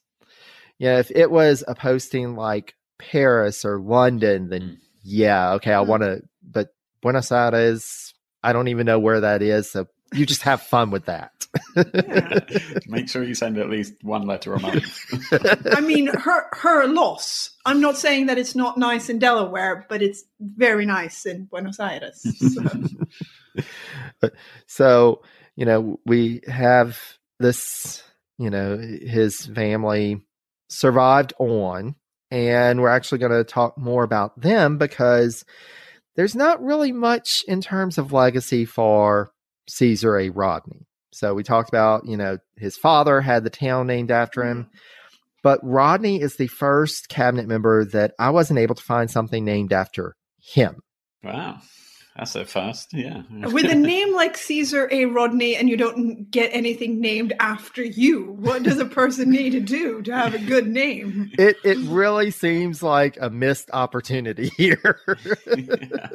yeah, if it was a posting like Paris or London, then Mm. yeah, okay, I Mm. want to. But Buenos Aires, I don't even know where that is, so you just have fun with that. Make sure you send at least one letter a month. I mean, her her loss. I'm not saying that it's not nice in Delaware, but it's very nice in Buenos Aires. So. so, you know, we have this, you know, his family survived on, and we're actually going to talk more about them because there's not really much in terms of legacy for Caesar A. Rodney. So we talked about, you know, his father had the town named after him. Mm-hmm. But Rodney is the first cabinet member that I wasn't able to find something named after him. Wow. That's so fast. yeah. With a name like Caesar A. Rodney and you don't get anything named after you, what does a person need to do to have a good name? It it really seems like a missed opportunity here. yeah.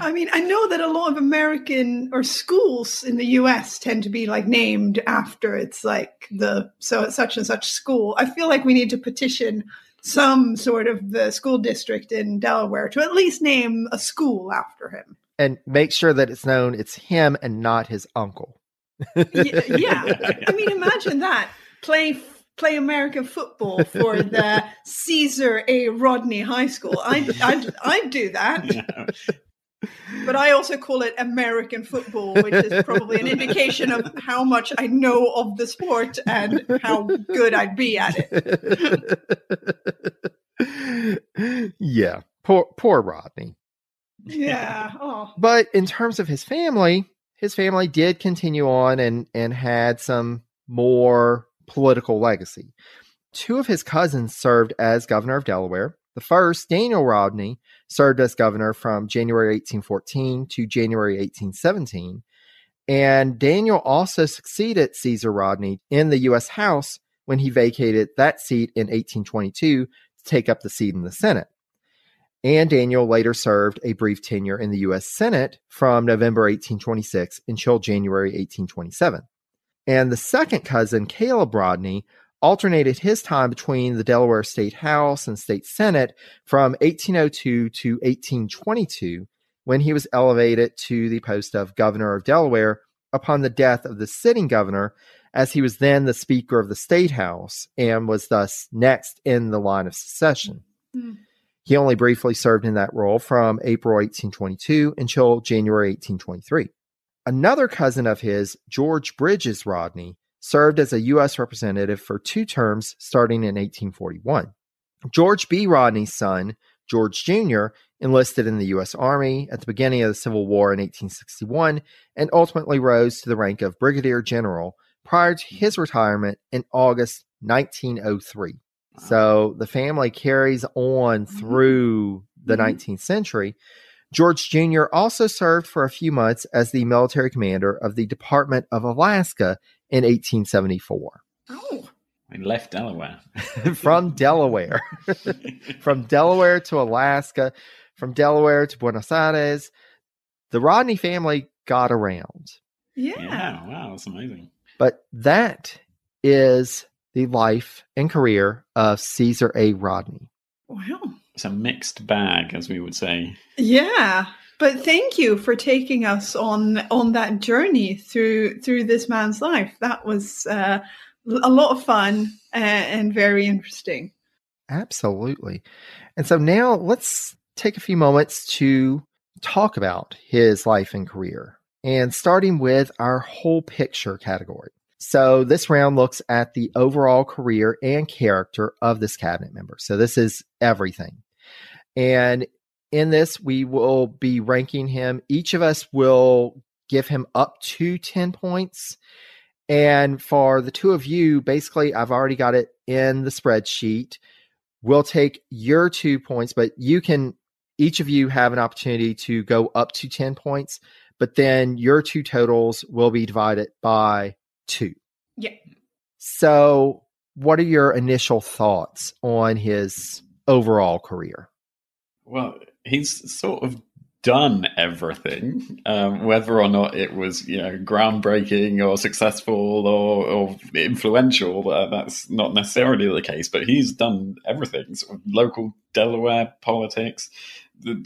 I mean, I know that a lot of American or schools in the US tend to be like named after it's like the so such and such school. I feel like we need to petition some sort of the school district in Delaware to at least name a school after him. And make sure that it's known it's him and not his uncle. yeah, yeah. I mean, imagine that. Play play American football for the Caesar A. Rodney High School. I'd, I'd, I'd do that. But I also call it American football, which is probably an indication of how much I know of the sport and how good I'd be at it. yeah, poor poor Rodney. Yeah. Oh. But in terms of his family, his family did continue on and and had some more political legacy. Two of his cousins served as governor of Delaware. The first, Daniel Rodney, served as governor from January 1814 to January 1817. And Daniel also succeeded Caesar Rodney in the U.S. House when he vacated that seat in 1822 to take up the seat in the Senate. And Daniel later served a brief tenure in the U.S. Senate from November 1826 until January 1827. And the second cousin, Caleb Rodney, alternated his time between the Delaware State House and State Senate from 1802 to 1822 when he was elevated to the post of governor of Delaware upon the death of the sitting governor, as he was then the Speaker of the State House and was thus next in the line of succession. Mm. He only briefly served in that role from April 1822 until January 1823. Another cousin of his, George Brydges Rodney, served as a U.S. representative for two terms starting in 1841. George B. Rodney's son, George Jr., enlisted in the U.S. Army at the beginning of the Civil War in 1861 and ultimately rose to the rank of Brigadier General prior to his retirement in August 1903. Wow. So the family carries on mm-hmm. through the mm-hmm. 19th century. George Jr. also served for a few months as the military commander of the Department of Alaska in 1874. Oh. We left Delaware. from Delaware. from Delaware to Alaska, from Delaware to Buenos Aires. The Rodney family got around. Yeah. yeah. Wow, that's amazing. But that is the life and career of Caesar A. Rodney. Wow. It's a mixed bag, as we would say. Yeah. But thank you for taking us on on that journey through through this man's life. That was uh, a lot of fun and, and very interesting. Absolutely. And so now let's take a few moments to talk about his life and career, and starting with our whole picture category. So this round looks at the overall career and character of this cabinet member. So this is everything. And in this, we will be ranking him. Each of us will give him up to 10 points. And for the two of you, basically, I've already got it in the spreadsheet. We'll take your two points, but you can, each of you have an opportunity to go up to 10 points, but then your two totals will be divided by two. Yeah. So, what are your initial thoughts on his overall career? Well, he's sort of done everything, um, whether or not it was you know groundbreaking or successful or, or influential. Uh, that's not necessarily the case, but he's done everything: sort of local Delaware politics,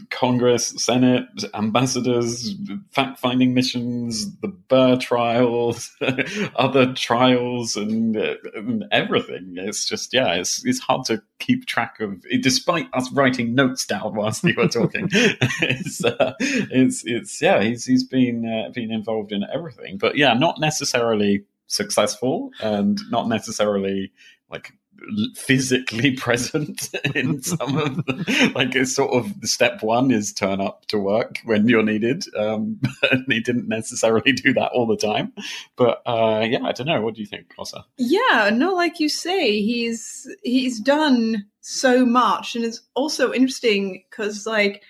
Congress, Senate, ambassadors, fact finding missions, the Burr trials, other trials, and, and, everything. It's just, yeah, it's, it's hard to keep track of, despite us writing notes down whilst you were talking. it's, uh, it's, it's, yeah, he's, he's been, uh, been involved in everything. But yeah, not necessarily successful and not necessarily like physically present in some of the, like it's sort of the step one is turn up to work when you're needed. Um and he didn't necessarily do that all the time. But uh yeah i don't know. What do you think Åsa? yeah no like you say he's he's done so much. And it's also interesting because like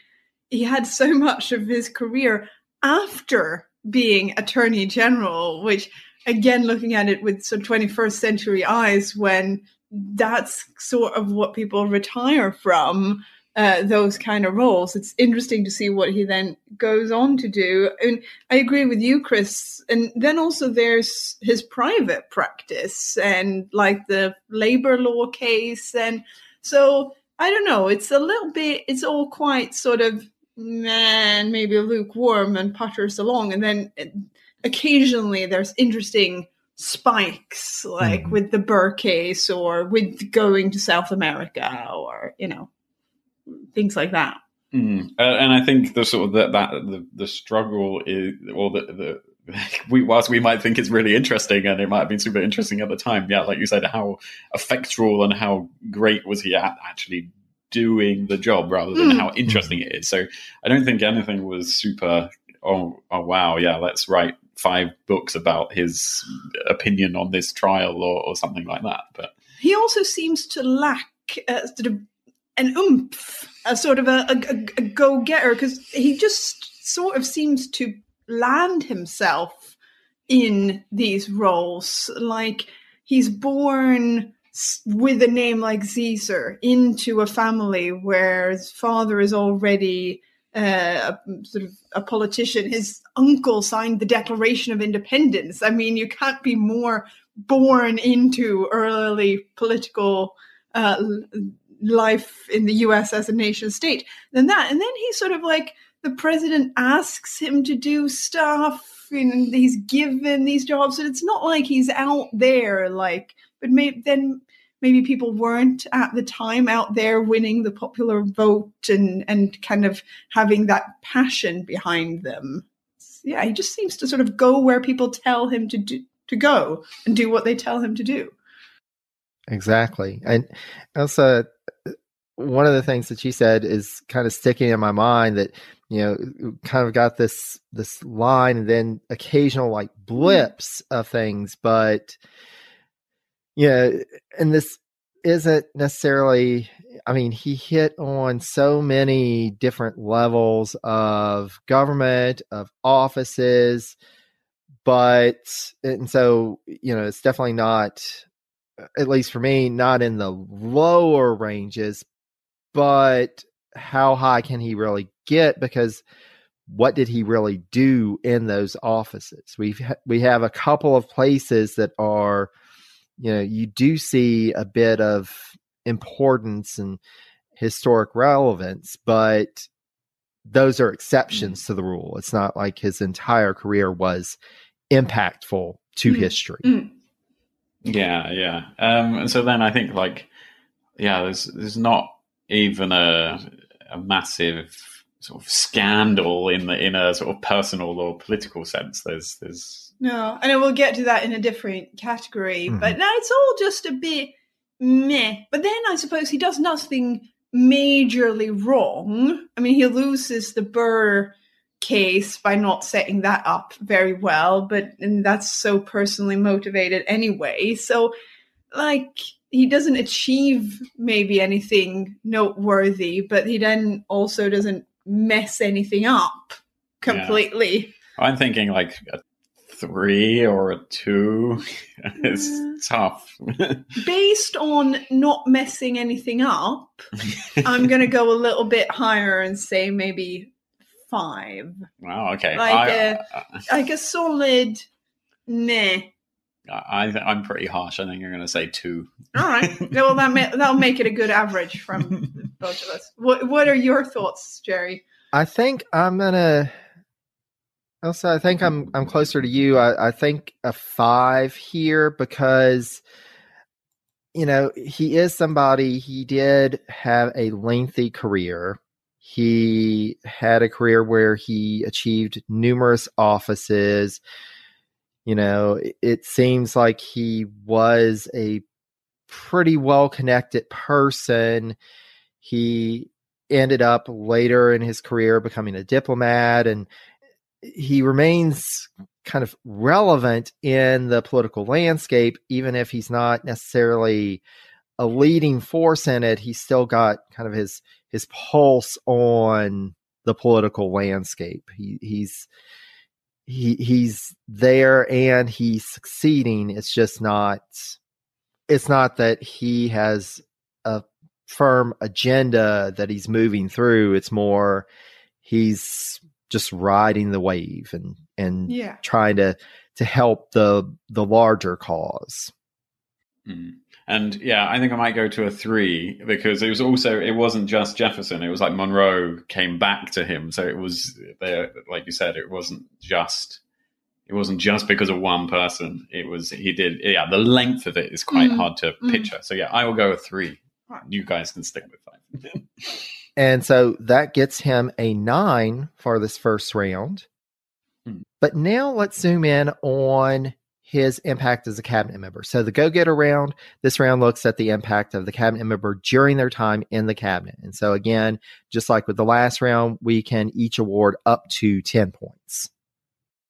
he had so much of his career after being attorney general which again looking at it with some 21st century eyes when that's sort of what people retire from uh, those kind of roles. It's interesting to see what he then goes on to do. And I agree with you, Chris. And then also there's his private practice and like the labor law case. And so I don't know, it's a little bit, it's all quite sort of, man, maybe lukewarm and putters along. And then occasionally there's interesting spikes like mm. with the Burr case or with going to South America or you know things like that. Mm. Uh, and I think the sort of that that the, the struggle is or the the we whilst we might think it's really interesting and it might have been super interesting at the time, yeah, like you said, how effectual and how great was he at actually doing the job rather than mm. how interesting it is. So I don't think anything was super. Oh, oh wow, yeah, let's write five books about his opinion on this trial or, or something like that. But he also seems to lack sort of an oomph, a sort of a, a, a go getter, because he just sort of seems to land himself in these roles. Like he's born with a name like Caesar into a family where his father is already uh, a, sort of a politician. His uncle signed the Declaration of Independence. I mean, you can't be more born into early political uh, life in the U.S. as a nation state than that. And then he's sort of like the president asks him to do stuff, and he's given these jobs, and it's not like he's out there like. But maybe then maybe people weren't at the time out there winning the popular vote and and kind of having that passion behind them. Yeah, he just seems to sort of go where people tell him to do to go and do what they tell him to do. Exactly. And also one of the things that she said is kind of sticking in my mind that you know kind of got this this line and then occasional like hmm. blips of things but yeah, and this isn't necessarily I mean, he hit on so many different levels of government, of offices, but and so, you know, it's definitely not at least for me, not in the lower ranges, but how high can he really get because what did he really do in those offices? We've we have a couple of places that are you know you do see a bit of importance and historic relevance but those are exceptions mm. to the rule it's not like his entire career was impactful to mm. history mm. yeah yeah um and so then i think like yeah there's there's not even a a massive sort of scandal in the in a sort of personal or political sense there's there's no, and we'll get to that in a different category. Mm-hmm. But now it's all just a bit meh. But then I suppose he does nothing majorly wrong. I mean, he loses the Burr case by not setting that up very well, but and that's so personally motivated anyway. So, like, he doesn't achieve maybe anything noteworthy, but he then also doesn't mess anything up completely. Yeah. I'm thinking like three or a two is tough. Based on not messing anything up, I'm going to go a little bit higher and say maybe five. Wow. Okay. Like I, a uh, like a solid meh I, I'm pretty harsh. I think you're going to say two. All right. well, that may, that'll make it a good average from both of us. What What are your thoughts, Jerry? I think I'm gonna. Also, I think I'm I'm closer to you. I, I think a five here because you know he is somebody. He did have a lengthy career. He had a career where he achieved numerous offices you know, it seems like he was a pretty well connected person. He ended up later in his career becoming a diplomat and he remains kind of relevant in the political landscape, even if he's not necessarily a leading force in it. He's still got kind of his his pulse on the political landscape. He, he's he he's there and he's succeeding. It's just not it's not that he has a firm agenda that he's moving through. It's more he's just riding the wave and and yeah. trying to to help the the larger cause. Mm. And yeah, I think I might go to a three because it was also it wasn't just Jefferson. It was like Monroe came back to him, so it was there. Like you said, it wasn't just it wasn't just because of one person. It was he did yeah. The length of it is quite mm. hard to mm. picture. So yeah, I will go a three. You guys can stick with five. and so that gets him a nine for this first round. Hmm. But now let's zoom in on his impact as a cabinet member. So the go getter round, this round looks at the impact of the cabinet member during their time in the cabinet. And so again, just like with the last round, we can each award up to 10 points.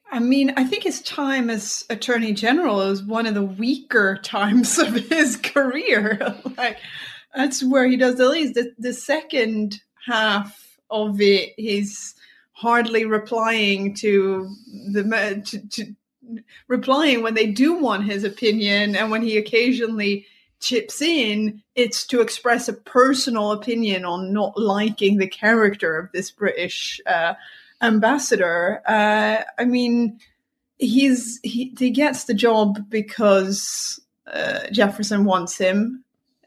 I mean, I think his time as attorney general is one of the weaker times of his career. like that's where he does the least. The, the second half of it, he's hardly replying to the to, to replying when they do want his opinion. And when he occasionally chips in it's to express a personal opinion on not liking the character of this british uh, ambassador. Uh, i mean he's he, he gets the job because uh, jefferson wants him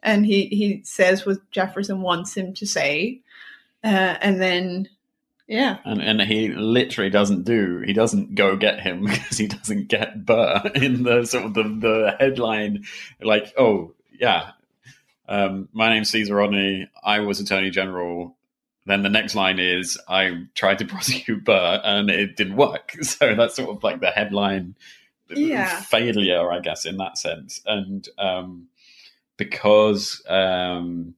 and he he says what jefferson wants him to say uh, and then yeah. And and he literally doesn't do he doesn't go get him because he doesn't get Burr in the sort of the, the headline like, oh yeah. Um, my name's Caesar Rodney. I was Attorney General. Then the next line is I tried to prosecute Burr and it didn't work. So that's sort of like the headline yeah. failure, I guess, in that sense. And um, because um,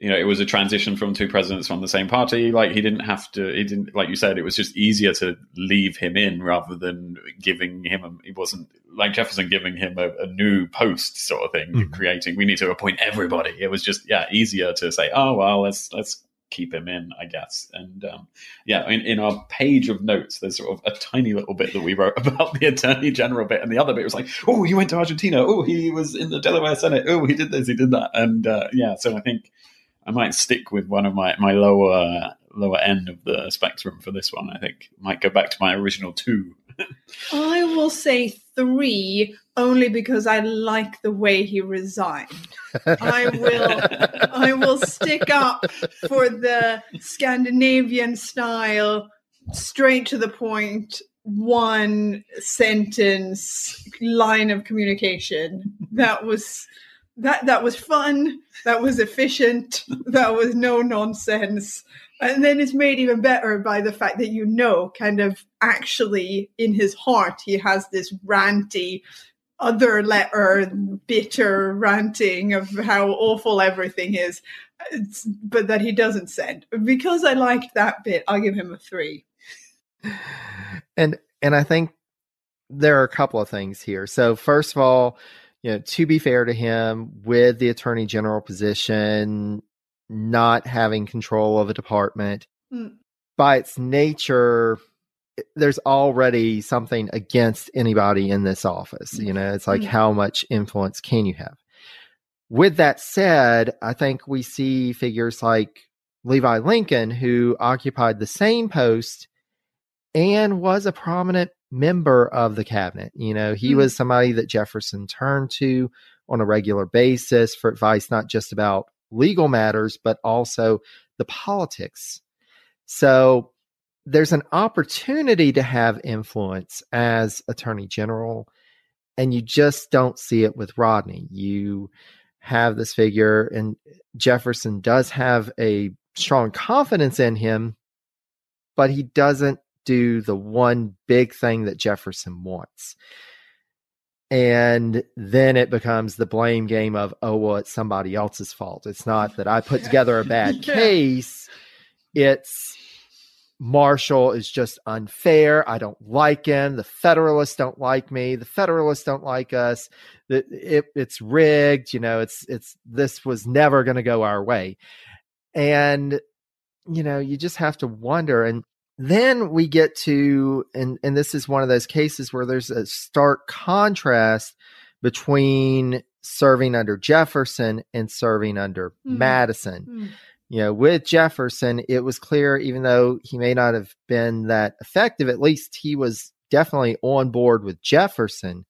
you know, it was a transition from two presidents from the same party. Like he didn't have to, he didn't, like you said, it was just easier to leave him in rather than giving him, a, he wasn't like Jefferson giving him a, a new post sort of thing, mm-hmm. creating, we need to appoint everybody. It was just, yeah, easier to say, oh, well, let's, let's keep him in, I guess. And um, yeah, in, in our page of notes, there's sort of a tiny little bit that we wrote about the Attorney General bit, and the other bit was like, oh, he went to Argentina. Oh, he was in the Delaware Senate. Oh, he did this, he did that. And uh, yeah, so I think I might stick with one of my my lower lower end of the spectrum for this one. I think might go back to my original two. I will say three only because I like the way he resigned. I will I will stick up for the Scandinavian style, straight to the point, one sentence line of communication. That was that that was fun that was efficient that was no nonsense and then it's made even better by the fact that you know kind of actually in his heart he has this ranty other letter bitter ranting of how awful everything is. It's, but that he doesn't send. Because i liked that bit i'll give him a three. And and i think there are a couple of things here. So first of all you know, to be fair to him, with the attorney general position, not having control of a department, mm. by its nature, there's already something against anybody in this office. You know, it's like mm. how much influence can you have? With that said, I think we see figures like Levi Lincoln, who occupied the same post and was a prominent member of the cabinet. You know, he mm. was somebody that Jefferson turned to on a regular basis for advice, not just about legal matters, but also the politics. So there's an opportunity to have influence as attorney general, and you just don't see it with Rodney. You have this figure, and Jefferson does have a strong confidence in him, but he doesn't do the one big thing that Jefferson wants. And then it becomes the blame game of, oh, well, it's somebody else's fault. It's not that I put together a bad yeah. case. It's Marshall is just unfair. I don't like him. The Federalists don't like me. The Federalists don't like us. It, it, it's rigged. You know, it's it's this was never going to go our way, and you know, you just have to wonder. And then we get to, and and this is one of those cases where there's a stark contrast between serving under Jefferson and serving under mm. Madison. Mm you know, with Jefferson, it was clear, even though he may not have been that effective, at least he was definitely on board with Jefferson.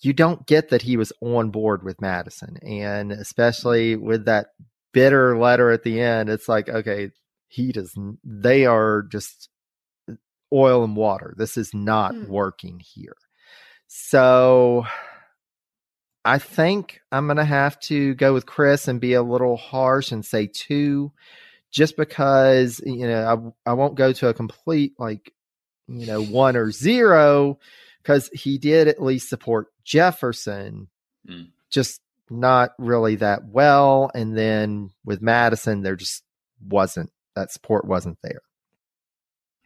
You don't get that he was on board with Madison. And especially with that bitter letter at the end, it's like, okay, he does, they are just oil and water. This is not mm. working here. So I think I'm going to have to go with Chris and be a little harsh and say two, just because, you know, I, I won't go to a complete, like, you know, one or zero, because he did at least support Jefferson, mm. just not really that well. And then with Madison, there just wasn't, that support wasn't there.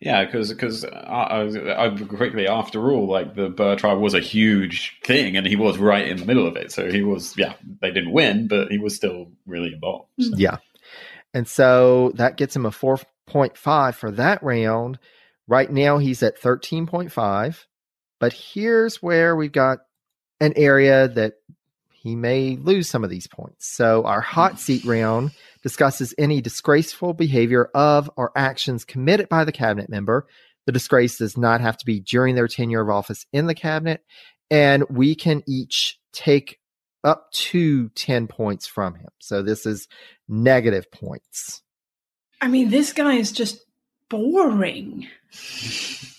Yeah, because because I, uh, I, uh, quickly after all, like the Burr tribe was a huge thing, and he was right in the middle of it. So he was, yeah, they didn't win, but he was still really involved. So. Mm-hmm. Yeah, and so that gets him a four point five for that round. Right now, he's at thirteen point five, but here's where we've got an area that he may lose some of these points. So our hot seat mm-hmm. round discusses any disgraceful behavior of or actions committed by the cabinet member. The disgrace does not have to be during their tenure of office in the cabinet. And we can each take up to 10 points from him. So this is negative points. I mean, this guy is just boring.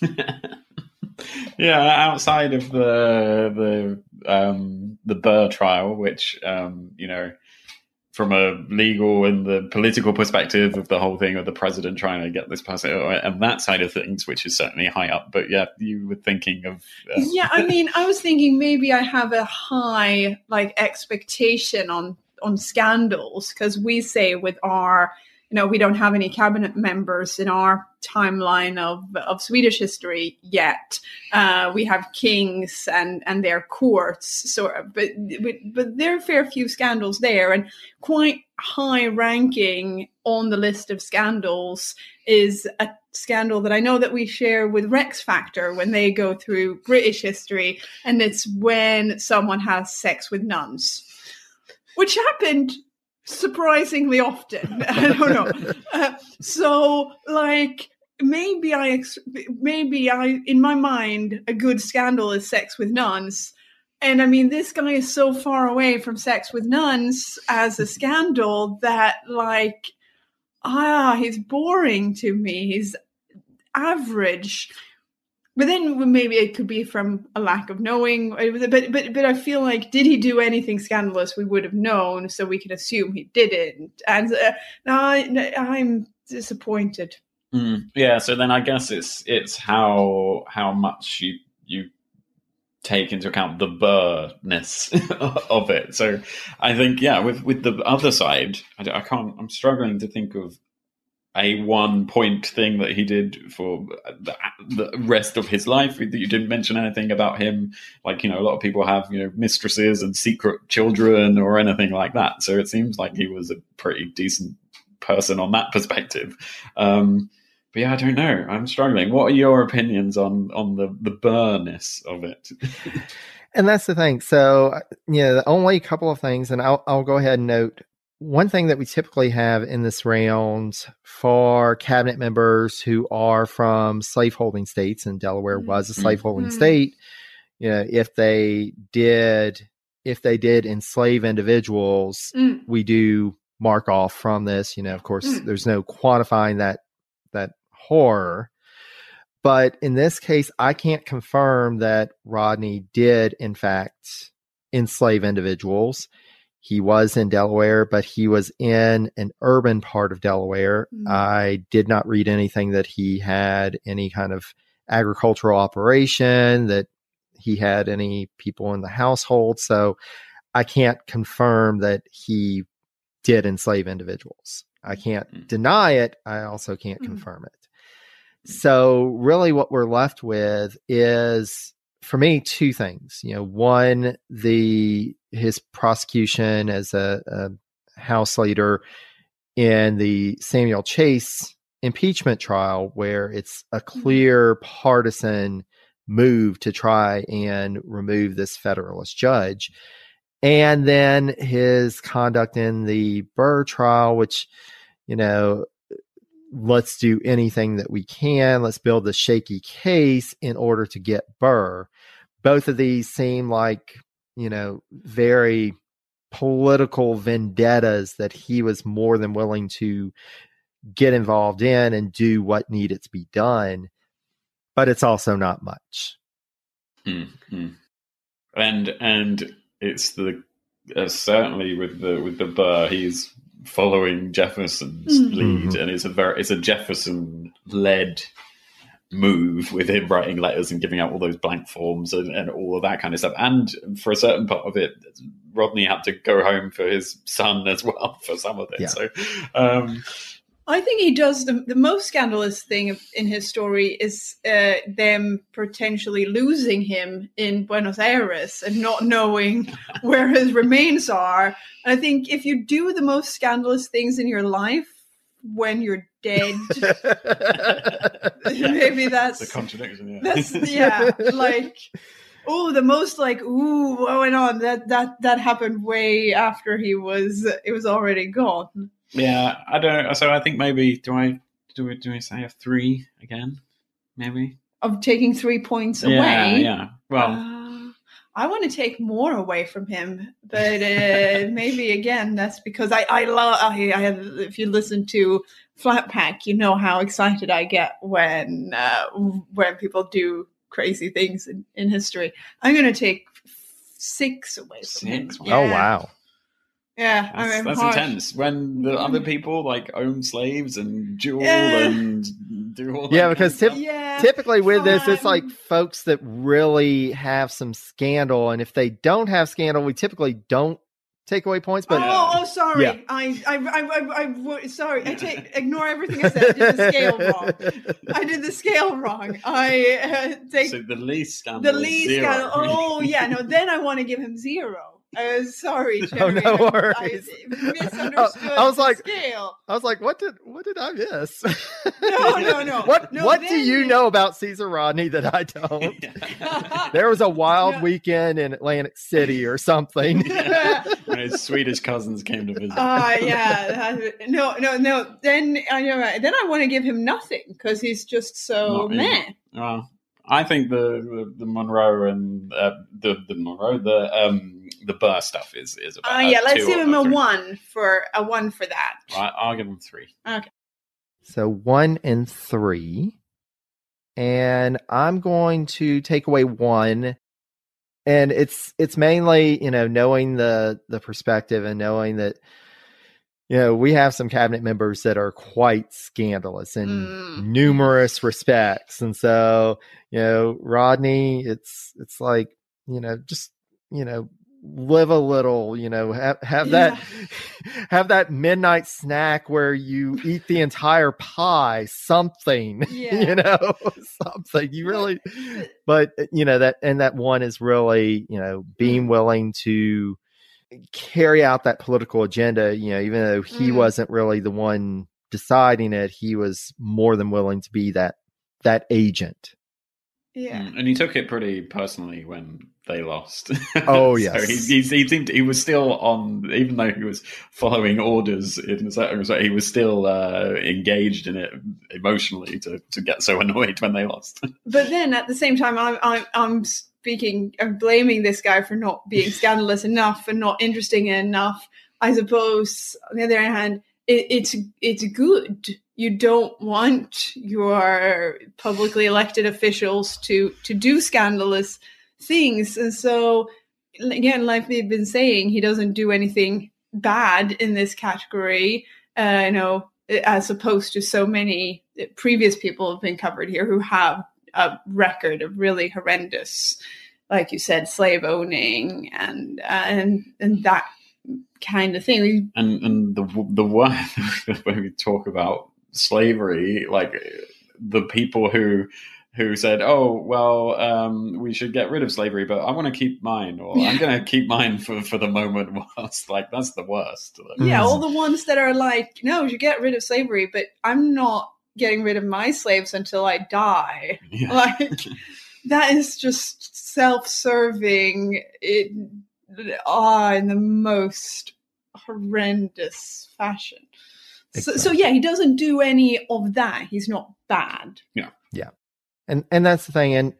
yeah, outside of the the um, the Burr trial, which um, you know from a legal and the political perspective of the whole thing of the president trying to get this person and that side of things, which is certainly high up. But yeah, you were thinking of. Uh, yeah, I mean, I was thinking maybe I have a high like expectation on on scandals because we say with our you know, we don't have any cabinet members in our timeline of, of Swedish history yet. Uh, we have kings and, and their courts, so, but, but, but there are fair few scandals there and quite high ranking on the list of scandals is a scandal that I know that we share with Rex Factor when they go through British history, and it's when someone has sex with nuns, which happened surprisingly often. I don't know. Uh, so, like, maybe I, maybe I, in my mind, a good scandal is sex with nuns. And I mean, this guy is so far away from sex with nuns as a scandal that, like, ah, he's boring to me. He's average but then maybe it could be from a lack of knowing but but but i feel like did he do anything scandalous? We would have known so we can assume he didn't. And uh, I, i'm disappointed. Mm, yeah so then i guess it's it's how how much you you take into account the burrness of it. So i think yeah with with the other side I, I can't i'm struggling to think of a one point thing that he did for the, the, rest of his life. that You didn't mention anything about him, like you know, a lot of people have you know mistresses and secret children or anything like that. So it seems like he was a pretty decent person on that perspective. Um, but yeah, I don't know. I'm struggling. What are your opinions on on the the burrness of it? and that's the thing. So know, the only couple of things, and I'll I'll go ahead and note one thing that we typically have in this round for cabinet members who are from slaveholding states, and Delaware was a slaveholding Mhm. state, you know, if they did if they did enslave individuals, Mm. we do mark off from this. You know, of course, Mm. there's no quantifying that that horror. But in this case, I can't confirm that Rodney did, in fact, enslave individuals. He was in Delaware, but he was in an urban part of Delaware. Mm. I did not read anything that he had any kind of agricultural operation, that he had any people in the household. So I can't confirm that he did enslave individuals. I can't Mm. deny it. I also can't Mm. confirm it. So really what we're left with is for me two things. You know, one the his prosecution as a, a house leader in the Samuel Chase impeachment trial where it's a mm-hmm. clear partisan move to try and remove this federalist judge. And then his conduct in the Burr trial, which, you know, let's do anything that we can. Let's build a shaky case in order to get Burr. Both of these seem like, you know, very political vendettas that he was more than willing to get involved in and do what needed to be done. But it's also not much. Hmm, hmm. And and it's the uh, certainly with the with the Burr, he's following Jefferson's Mhm. lead, and it's a very it's a Jefferson led move with him writing letters and giving out all those blank forms and, and all of that kind of stuff. And for a certain part of it, Rodney had to go home for his son as well for some of it. Yeah. So um, I think he does the, the most scandalous thing in his story is uh, them potentially losing him in Buenos Aires and not knowing where his remains are. And I think if you do the most scandalous things in your life when you're dead, maybe that's the contradiction. Yeah. that's yeah, like oh, the most like ooh, what went on? That that that happened way after he was it was already gone. Yeah, I don't. So I think maybe do I do we do we say a three again? Maybe. Of taking three points away. Yeah, yeah. Well, Uh, I want to take more away from him, but uh, maybe again that's because I I love I, I have. If you listen to Flatpack, you know how excited I get when uh, when people do crazy things in, in history. I'm going to take six away from Six? him. Wow. Oh wow. Yeah, I that's, mean, that's harsh. intense. When the Mm. other people like own slaves and duel Yeah. and do all. that Yeah, because tip- Yeah, Typically with this, it's like folks that really have some scandal, and if they don't have scandal, we typically don't take away points. But oh, oh, sorry. Yeah. I, I, I, I, I, I, sorry. I take ignore everything I said. I did the scale wrong. I did the scale wrong. I uh, take so the least scandal. the least. zero. Scale. Oh yeah, no. Then I want to give him zero. Uh, sorry, Oh, Jerry. no I- worries. I misunderstood. I was like- scale. I was like, what did what did I miss? No, no, no. What No, what do then- you know about Caesar Rodney that I don't? There was a wild No. weekend in Atlantic City or something. Yeah. when his Swedish cousins came to visit. Uh, yeah. No, no, no. Then I know. right. Then I want to give him nothing because he's just so Not meh. Well, I think the the, the Monroe and uh, the the Monroe the um the Burr stuff is is about Uh, yeah, let's give him a three. one for a one for that. I, I'll give him three. Okay. So one and three. And I'm going to take away one. And it's it's mainly, you know, knowing the the perspective and knowing that you know, we have some cabinet members that are quite scandalous in Mm. numerous respects. And so, you know, Rodney, it's it's like, you know, just, you know, live a little, you know, have have that have that midnight snack where you eat the entire pie, something, Yeah. you know, something. You really but uh, you know that and that one is really, you know, being willing to carry out that political agenda, you know, even though he Mm. wasn't really the one deciding it, he was more than willing to be that that agent. Yeah. Mm, And he took it pretty personally when they lost. Oh, so yes. he, he, he seemed he was still on, even though he was following orders in a certain respect, he was still uh, engaged in it emotionally to, to get so annoyed when they lost. But then at the same time, I'm, I'm, I'm speaking, I'm blaming this guy for not being scandalous enough and not interesting enough. I suppose, on the other hand, it, it's it's good. You don't want your publicly elected officials to to do scandalous things, and so again, like we've been saying, he doesn't do anything bad in this category. Uh, you know, as opposed to so many previous people have been covered here who have a record of really horrendous, like you said, slave owning and and and that kind of thing. and and the the one when we talk about slavery, like the people who who said, "Oh, well, um, we should get rid of slavery, but I want to keep mine, or I'm going to keep mine for for the moment." Whilst like that's the worst. Yeah, all the ones that are like, no, you get rid of slavery, but I'm not getting rid of my slaves until I die. Yeah. Like that is just self-serving. It ah in the most horrendous fashion. So, so yeah, he doesn't do any of that. He's not bad. And and that's the thing. And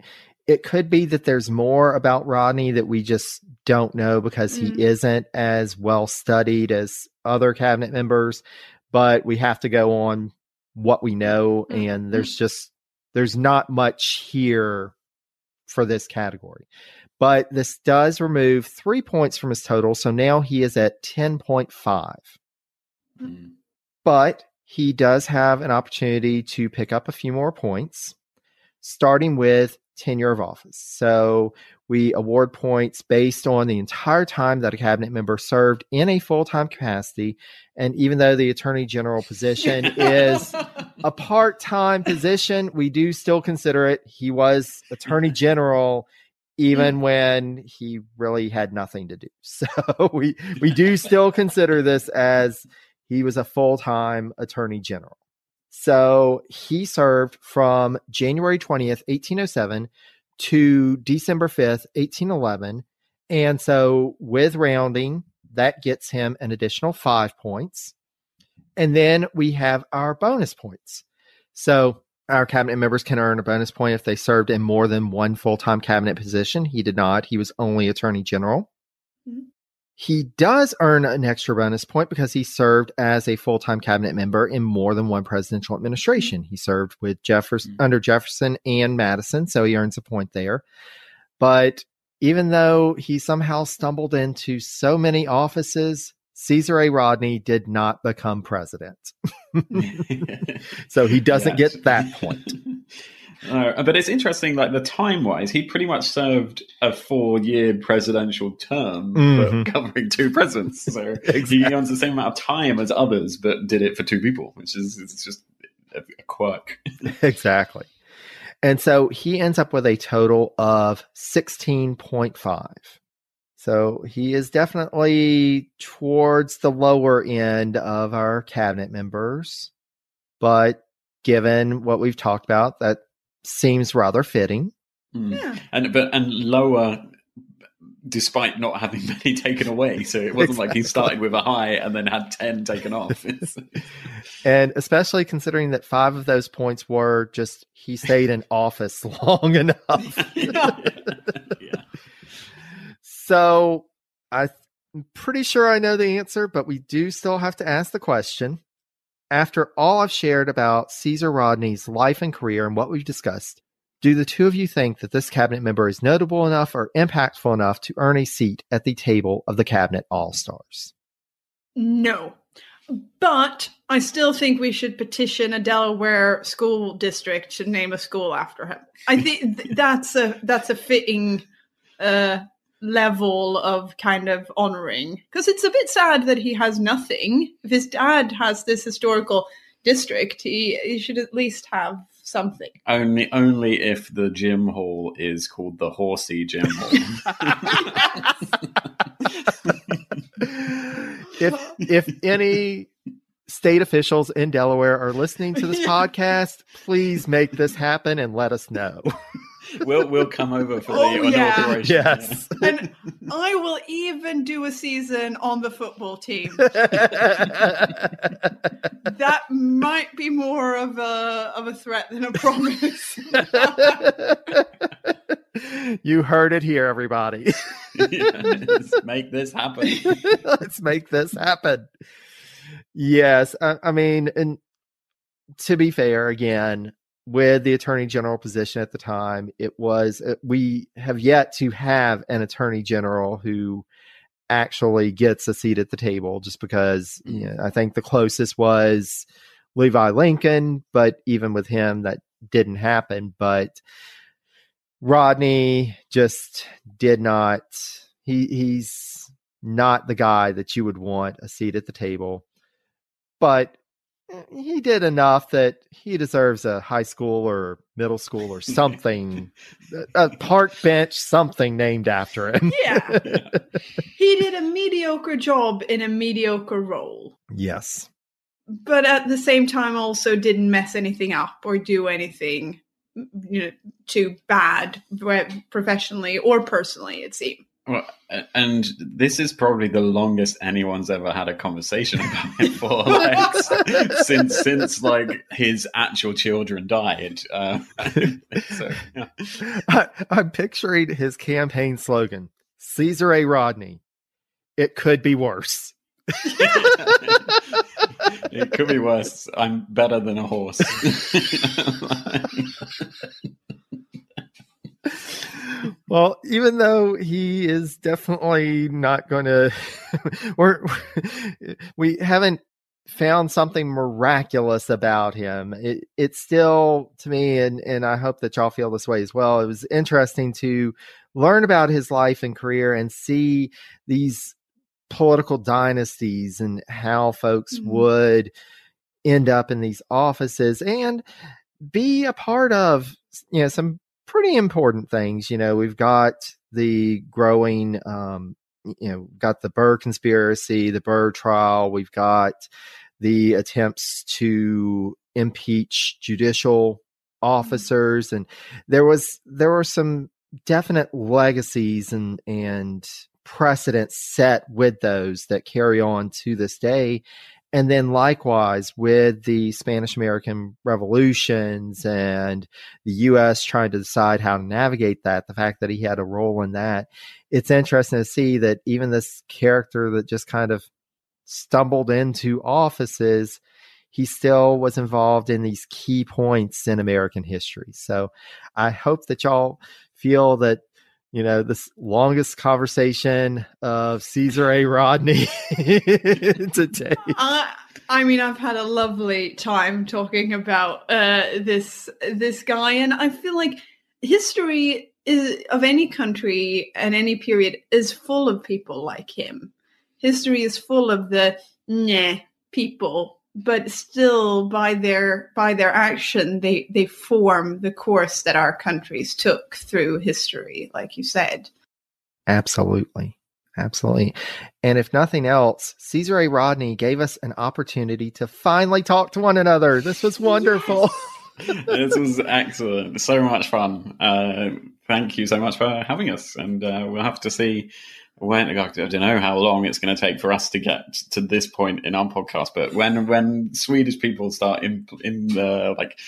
it could be that there's more about Rodney that we just don't know because Mhm. he isn't as well studied as other cabinet members. But we have to go on what we know, Mhm. and there's just there's not much here for this category. But this does remove three points from his total, so now he is at ten point five. Mm. But he does have an opportunity to pick up a few more points, starting with tenure of office. So we award points based on the entire time that a cabinet member served in a full time capacity. And even though the attorney general position is a part time position, we do still consider it. He was attorney general even when he really had nothing to do. So we we do still consider this as he was a full time attorney general. So he served from January 20th, 1807 to December 5th, 1811. And so with rounding, that gets him an additional five points. And then we have our bonus points. So our cabinet members can earn a bonus point if they served in more than one full time cabinet position. He did not, he was only attorney general. Mhm. He does earn an extra bonus point because he served as a full time cabinet member in more than one presidential administration. He served with Jefferson Mhm. under Jefferson and Madison, so he earns a point there. But even though he somehow stumbled into so many offices, Caesar A. Rodney did not become president. So he doesn't Yes. get that point. Uh, but it's interesting, like the time wise, he pretty much served a four year presidential term, Mhm. covering two presidents. So he Exactly. owns the same amount of time as others, but did it for two people, which is it's just a, a quirk. exactly. And so he ends up with a total of 16.5. So he is definitely towards the lower end of our cabinet members. But given what we've talked about, that seems rather fitting. Mm. Yeah. And but and lower, despite not having many taken away. So it wasn't like he started with a high and then had ten taken off. And especially considering that five of those points were just he stayed in office long enough. yeah. So I'm pretty sure I know the answer, but we do still have to ask the question. After all I've shared about Caesar Rodney's life and career and what we've discussed, do the two of you think that this cabinet member is notable enough or impactful enough to earn a seat at the table of the cabinet all stars? No. But I still think we should petition a Delaware school district to name a school after him. I think th- that's a that's a fitting uh, level of kind of honoring because it's a bit sad that he has nothing. If his dad has this historical district, he, he should at least have something. Only only if the gym hall is called the Horsey Gym Hall. if if any state officials in Delaware are listening to this podcast, please make this happen and let us know. we'll we'll come over for Oh, the yeah. inauguration. Yes. and I will even do a season on the football team. That might be more of a of a threat than a promise. you heard it here, everybody. Yes, make this happen. Let's make this happen. Yes, I, I mean, and to be fair, again, with the attorney general position at the time, it was uh, we have yet to have an attorney general who actually gets a seat at the table. Just because you know, I think the closest was Levi Lincoln, but even with him, that didn't happen. But Rodney just did not. He he's not the guy that you would want a seat at the table, but he did enough that he deserves a high school or middle school or something, a park bench, something named after him. yeah. He did a mediocre job in a mediocre role. yes. But at the same time also didn't mess anything up or do anything you know too bad professionally or personally it seemed. Well, and this is probably the longest anyone's ever had a conversation about it for, like, since since like his actual children died. Uh, so, yeah. I, I'm picturing his campaign slogan Caesar A. Rodney. It could be worse. it could be worse. I'm better than a horse. Well, even though he is definitely not going to, we're we haven't found something miraculous about him. It it's still to me, and and I hope that y'all feel this way as well. It was interesting to learn about his life and career and see these political dynasties and how folks Mhm. would end up in these offices and be a part of you know some pretty important things you know we've got the growing um you know got the burr conspiracy the burr trial we've got the attempts to impeach judicial officers and there was there were some definite legacies and and precedents set with those that carry on to this day and then likewise with the Spanish American revolutions and the US trying to decide how to navigate that, the fact that he had a role in that, it's interesting to see that even this character that just kind of stumbled into offices, he still was involved in these key points in American history. So I hope that y'all feel that you know, this longest conversation of Caesar A. Rodney today. I, I mean, I've had a lovely time talking about uh, this this guy, and I feel like history is, of any country and any period is full of people like him. History is full of the people, but still, by their by their action, they they form the course that our countries took through history, like you said. Absolutely. Absolutely. And if nothing else, Caesar A. Rodney gave us an opportunity to finally talk to one another. This was wonderful. this was excellent. So much fun. Uh, thank you so much for having us. And uh, we'll have to see when I don't know how long it's going to take for us to get to this point in our podcast. But when when Swedish people start in in the like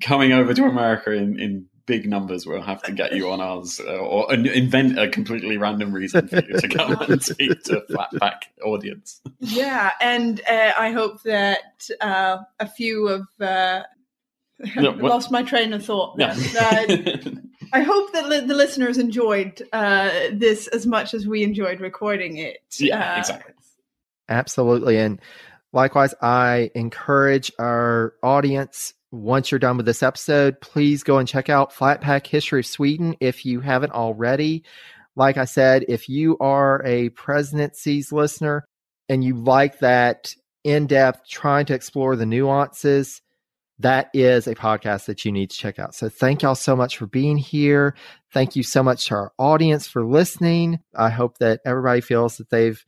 coming over to America in in big numbers, we'll have to get you on ours uh, or uh, invent a completely random reason for you to come and speak to a flat pack audience. Yeah, and uh, I hope that uh, a few of uh, Yeah, lost my train of thought. Yeah. there. I hope that li- the listeners enjoyed uh, this as much as we enjoyed recording it. Yeah, Uh, exactly. Absolutely. And likewise, I encourage our audience, once you're done with this episode, please go and check out Flatpack History of Sweden if you haven't already. Like I said, if you are a presidencies listener and you like that in depth, trying to explore the nuances, that is a podcast that you need to check out. So thank y'all so much for being here. Thank you so much to our audience for listening. I hope that everybody feels that they've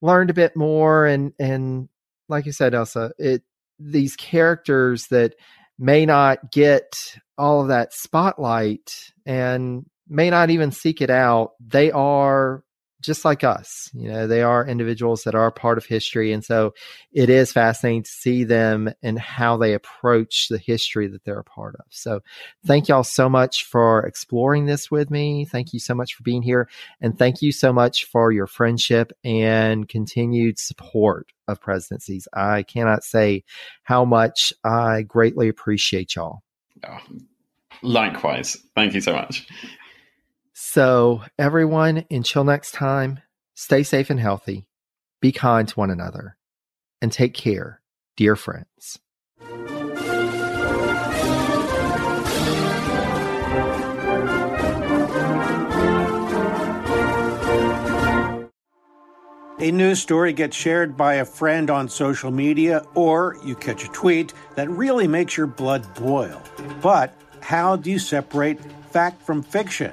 learned a bit more and and like you said elsa it these characters that may not get all of that spotlight and may not even seek it out, they are just like us. You know, they are individuals that are part of history. And so it is fascinating to see them and how they approach the history that they're a part of. So thank y'all so much for exploring this with me. Thank you so much for being here. And thank you so much for your friendship and continued support of presidencies. I cannot say how much I greatly appreciate y'all. Oh, likewise. Thank you so much. So, everyone, until next time, stay safe and healthy, be kind to one another, and take care, dear friends. A news story gets shared by a friend on social media, or you catch a tweet that really makes your blood boil. But how do you separate fact from fiction?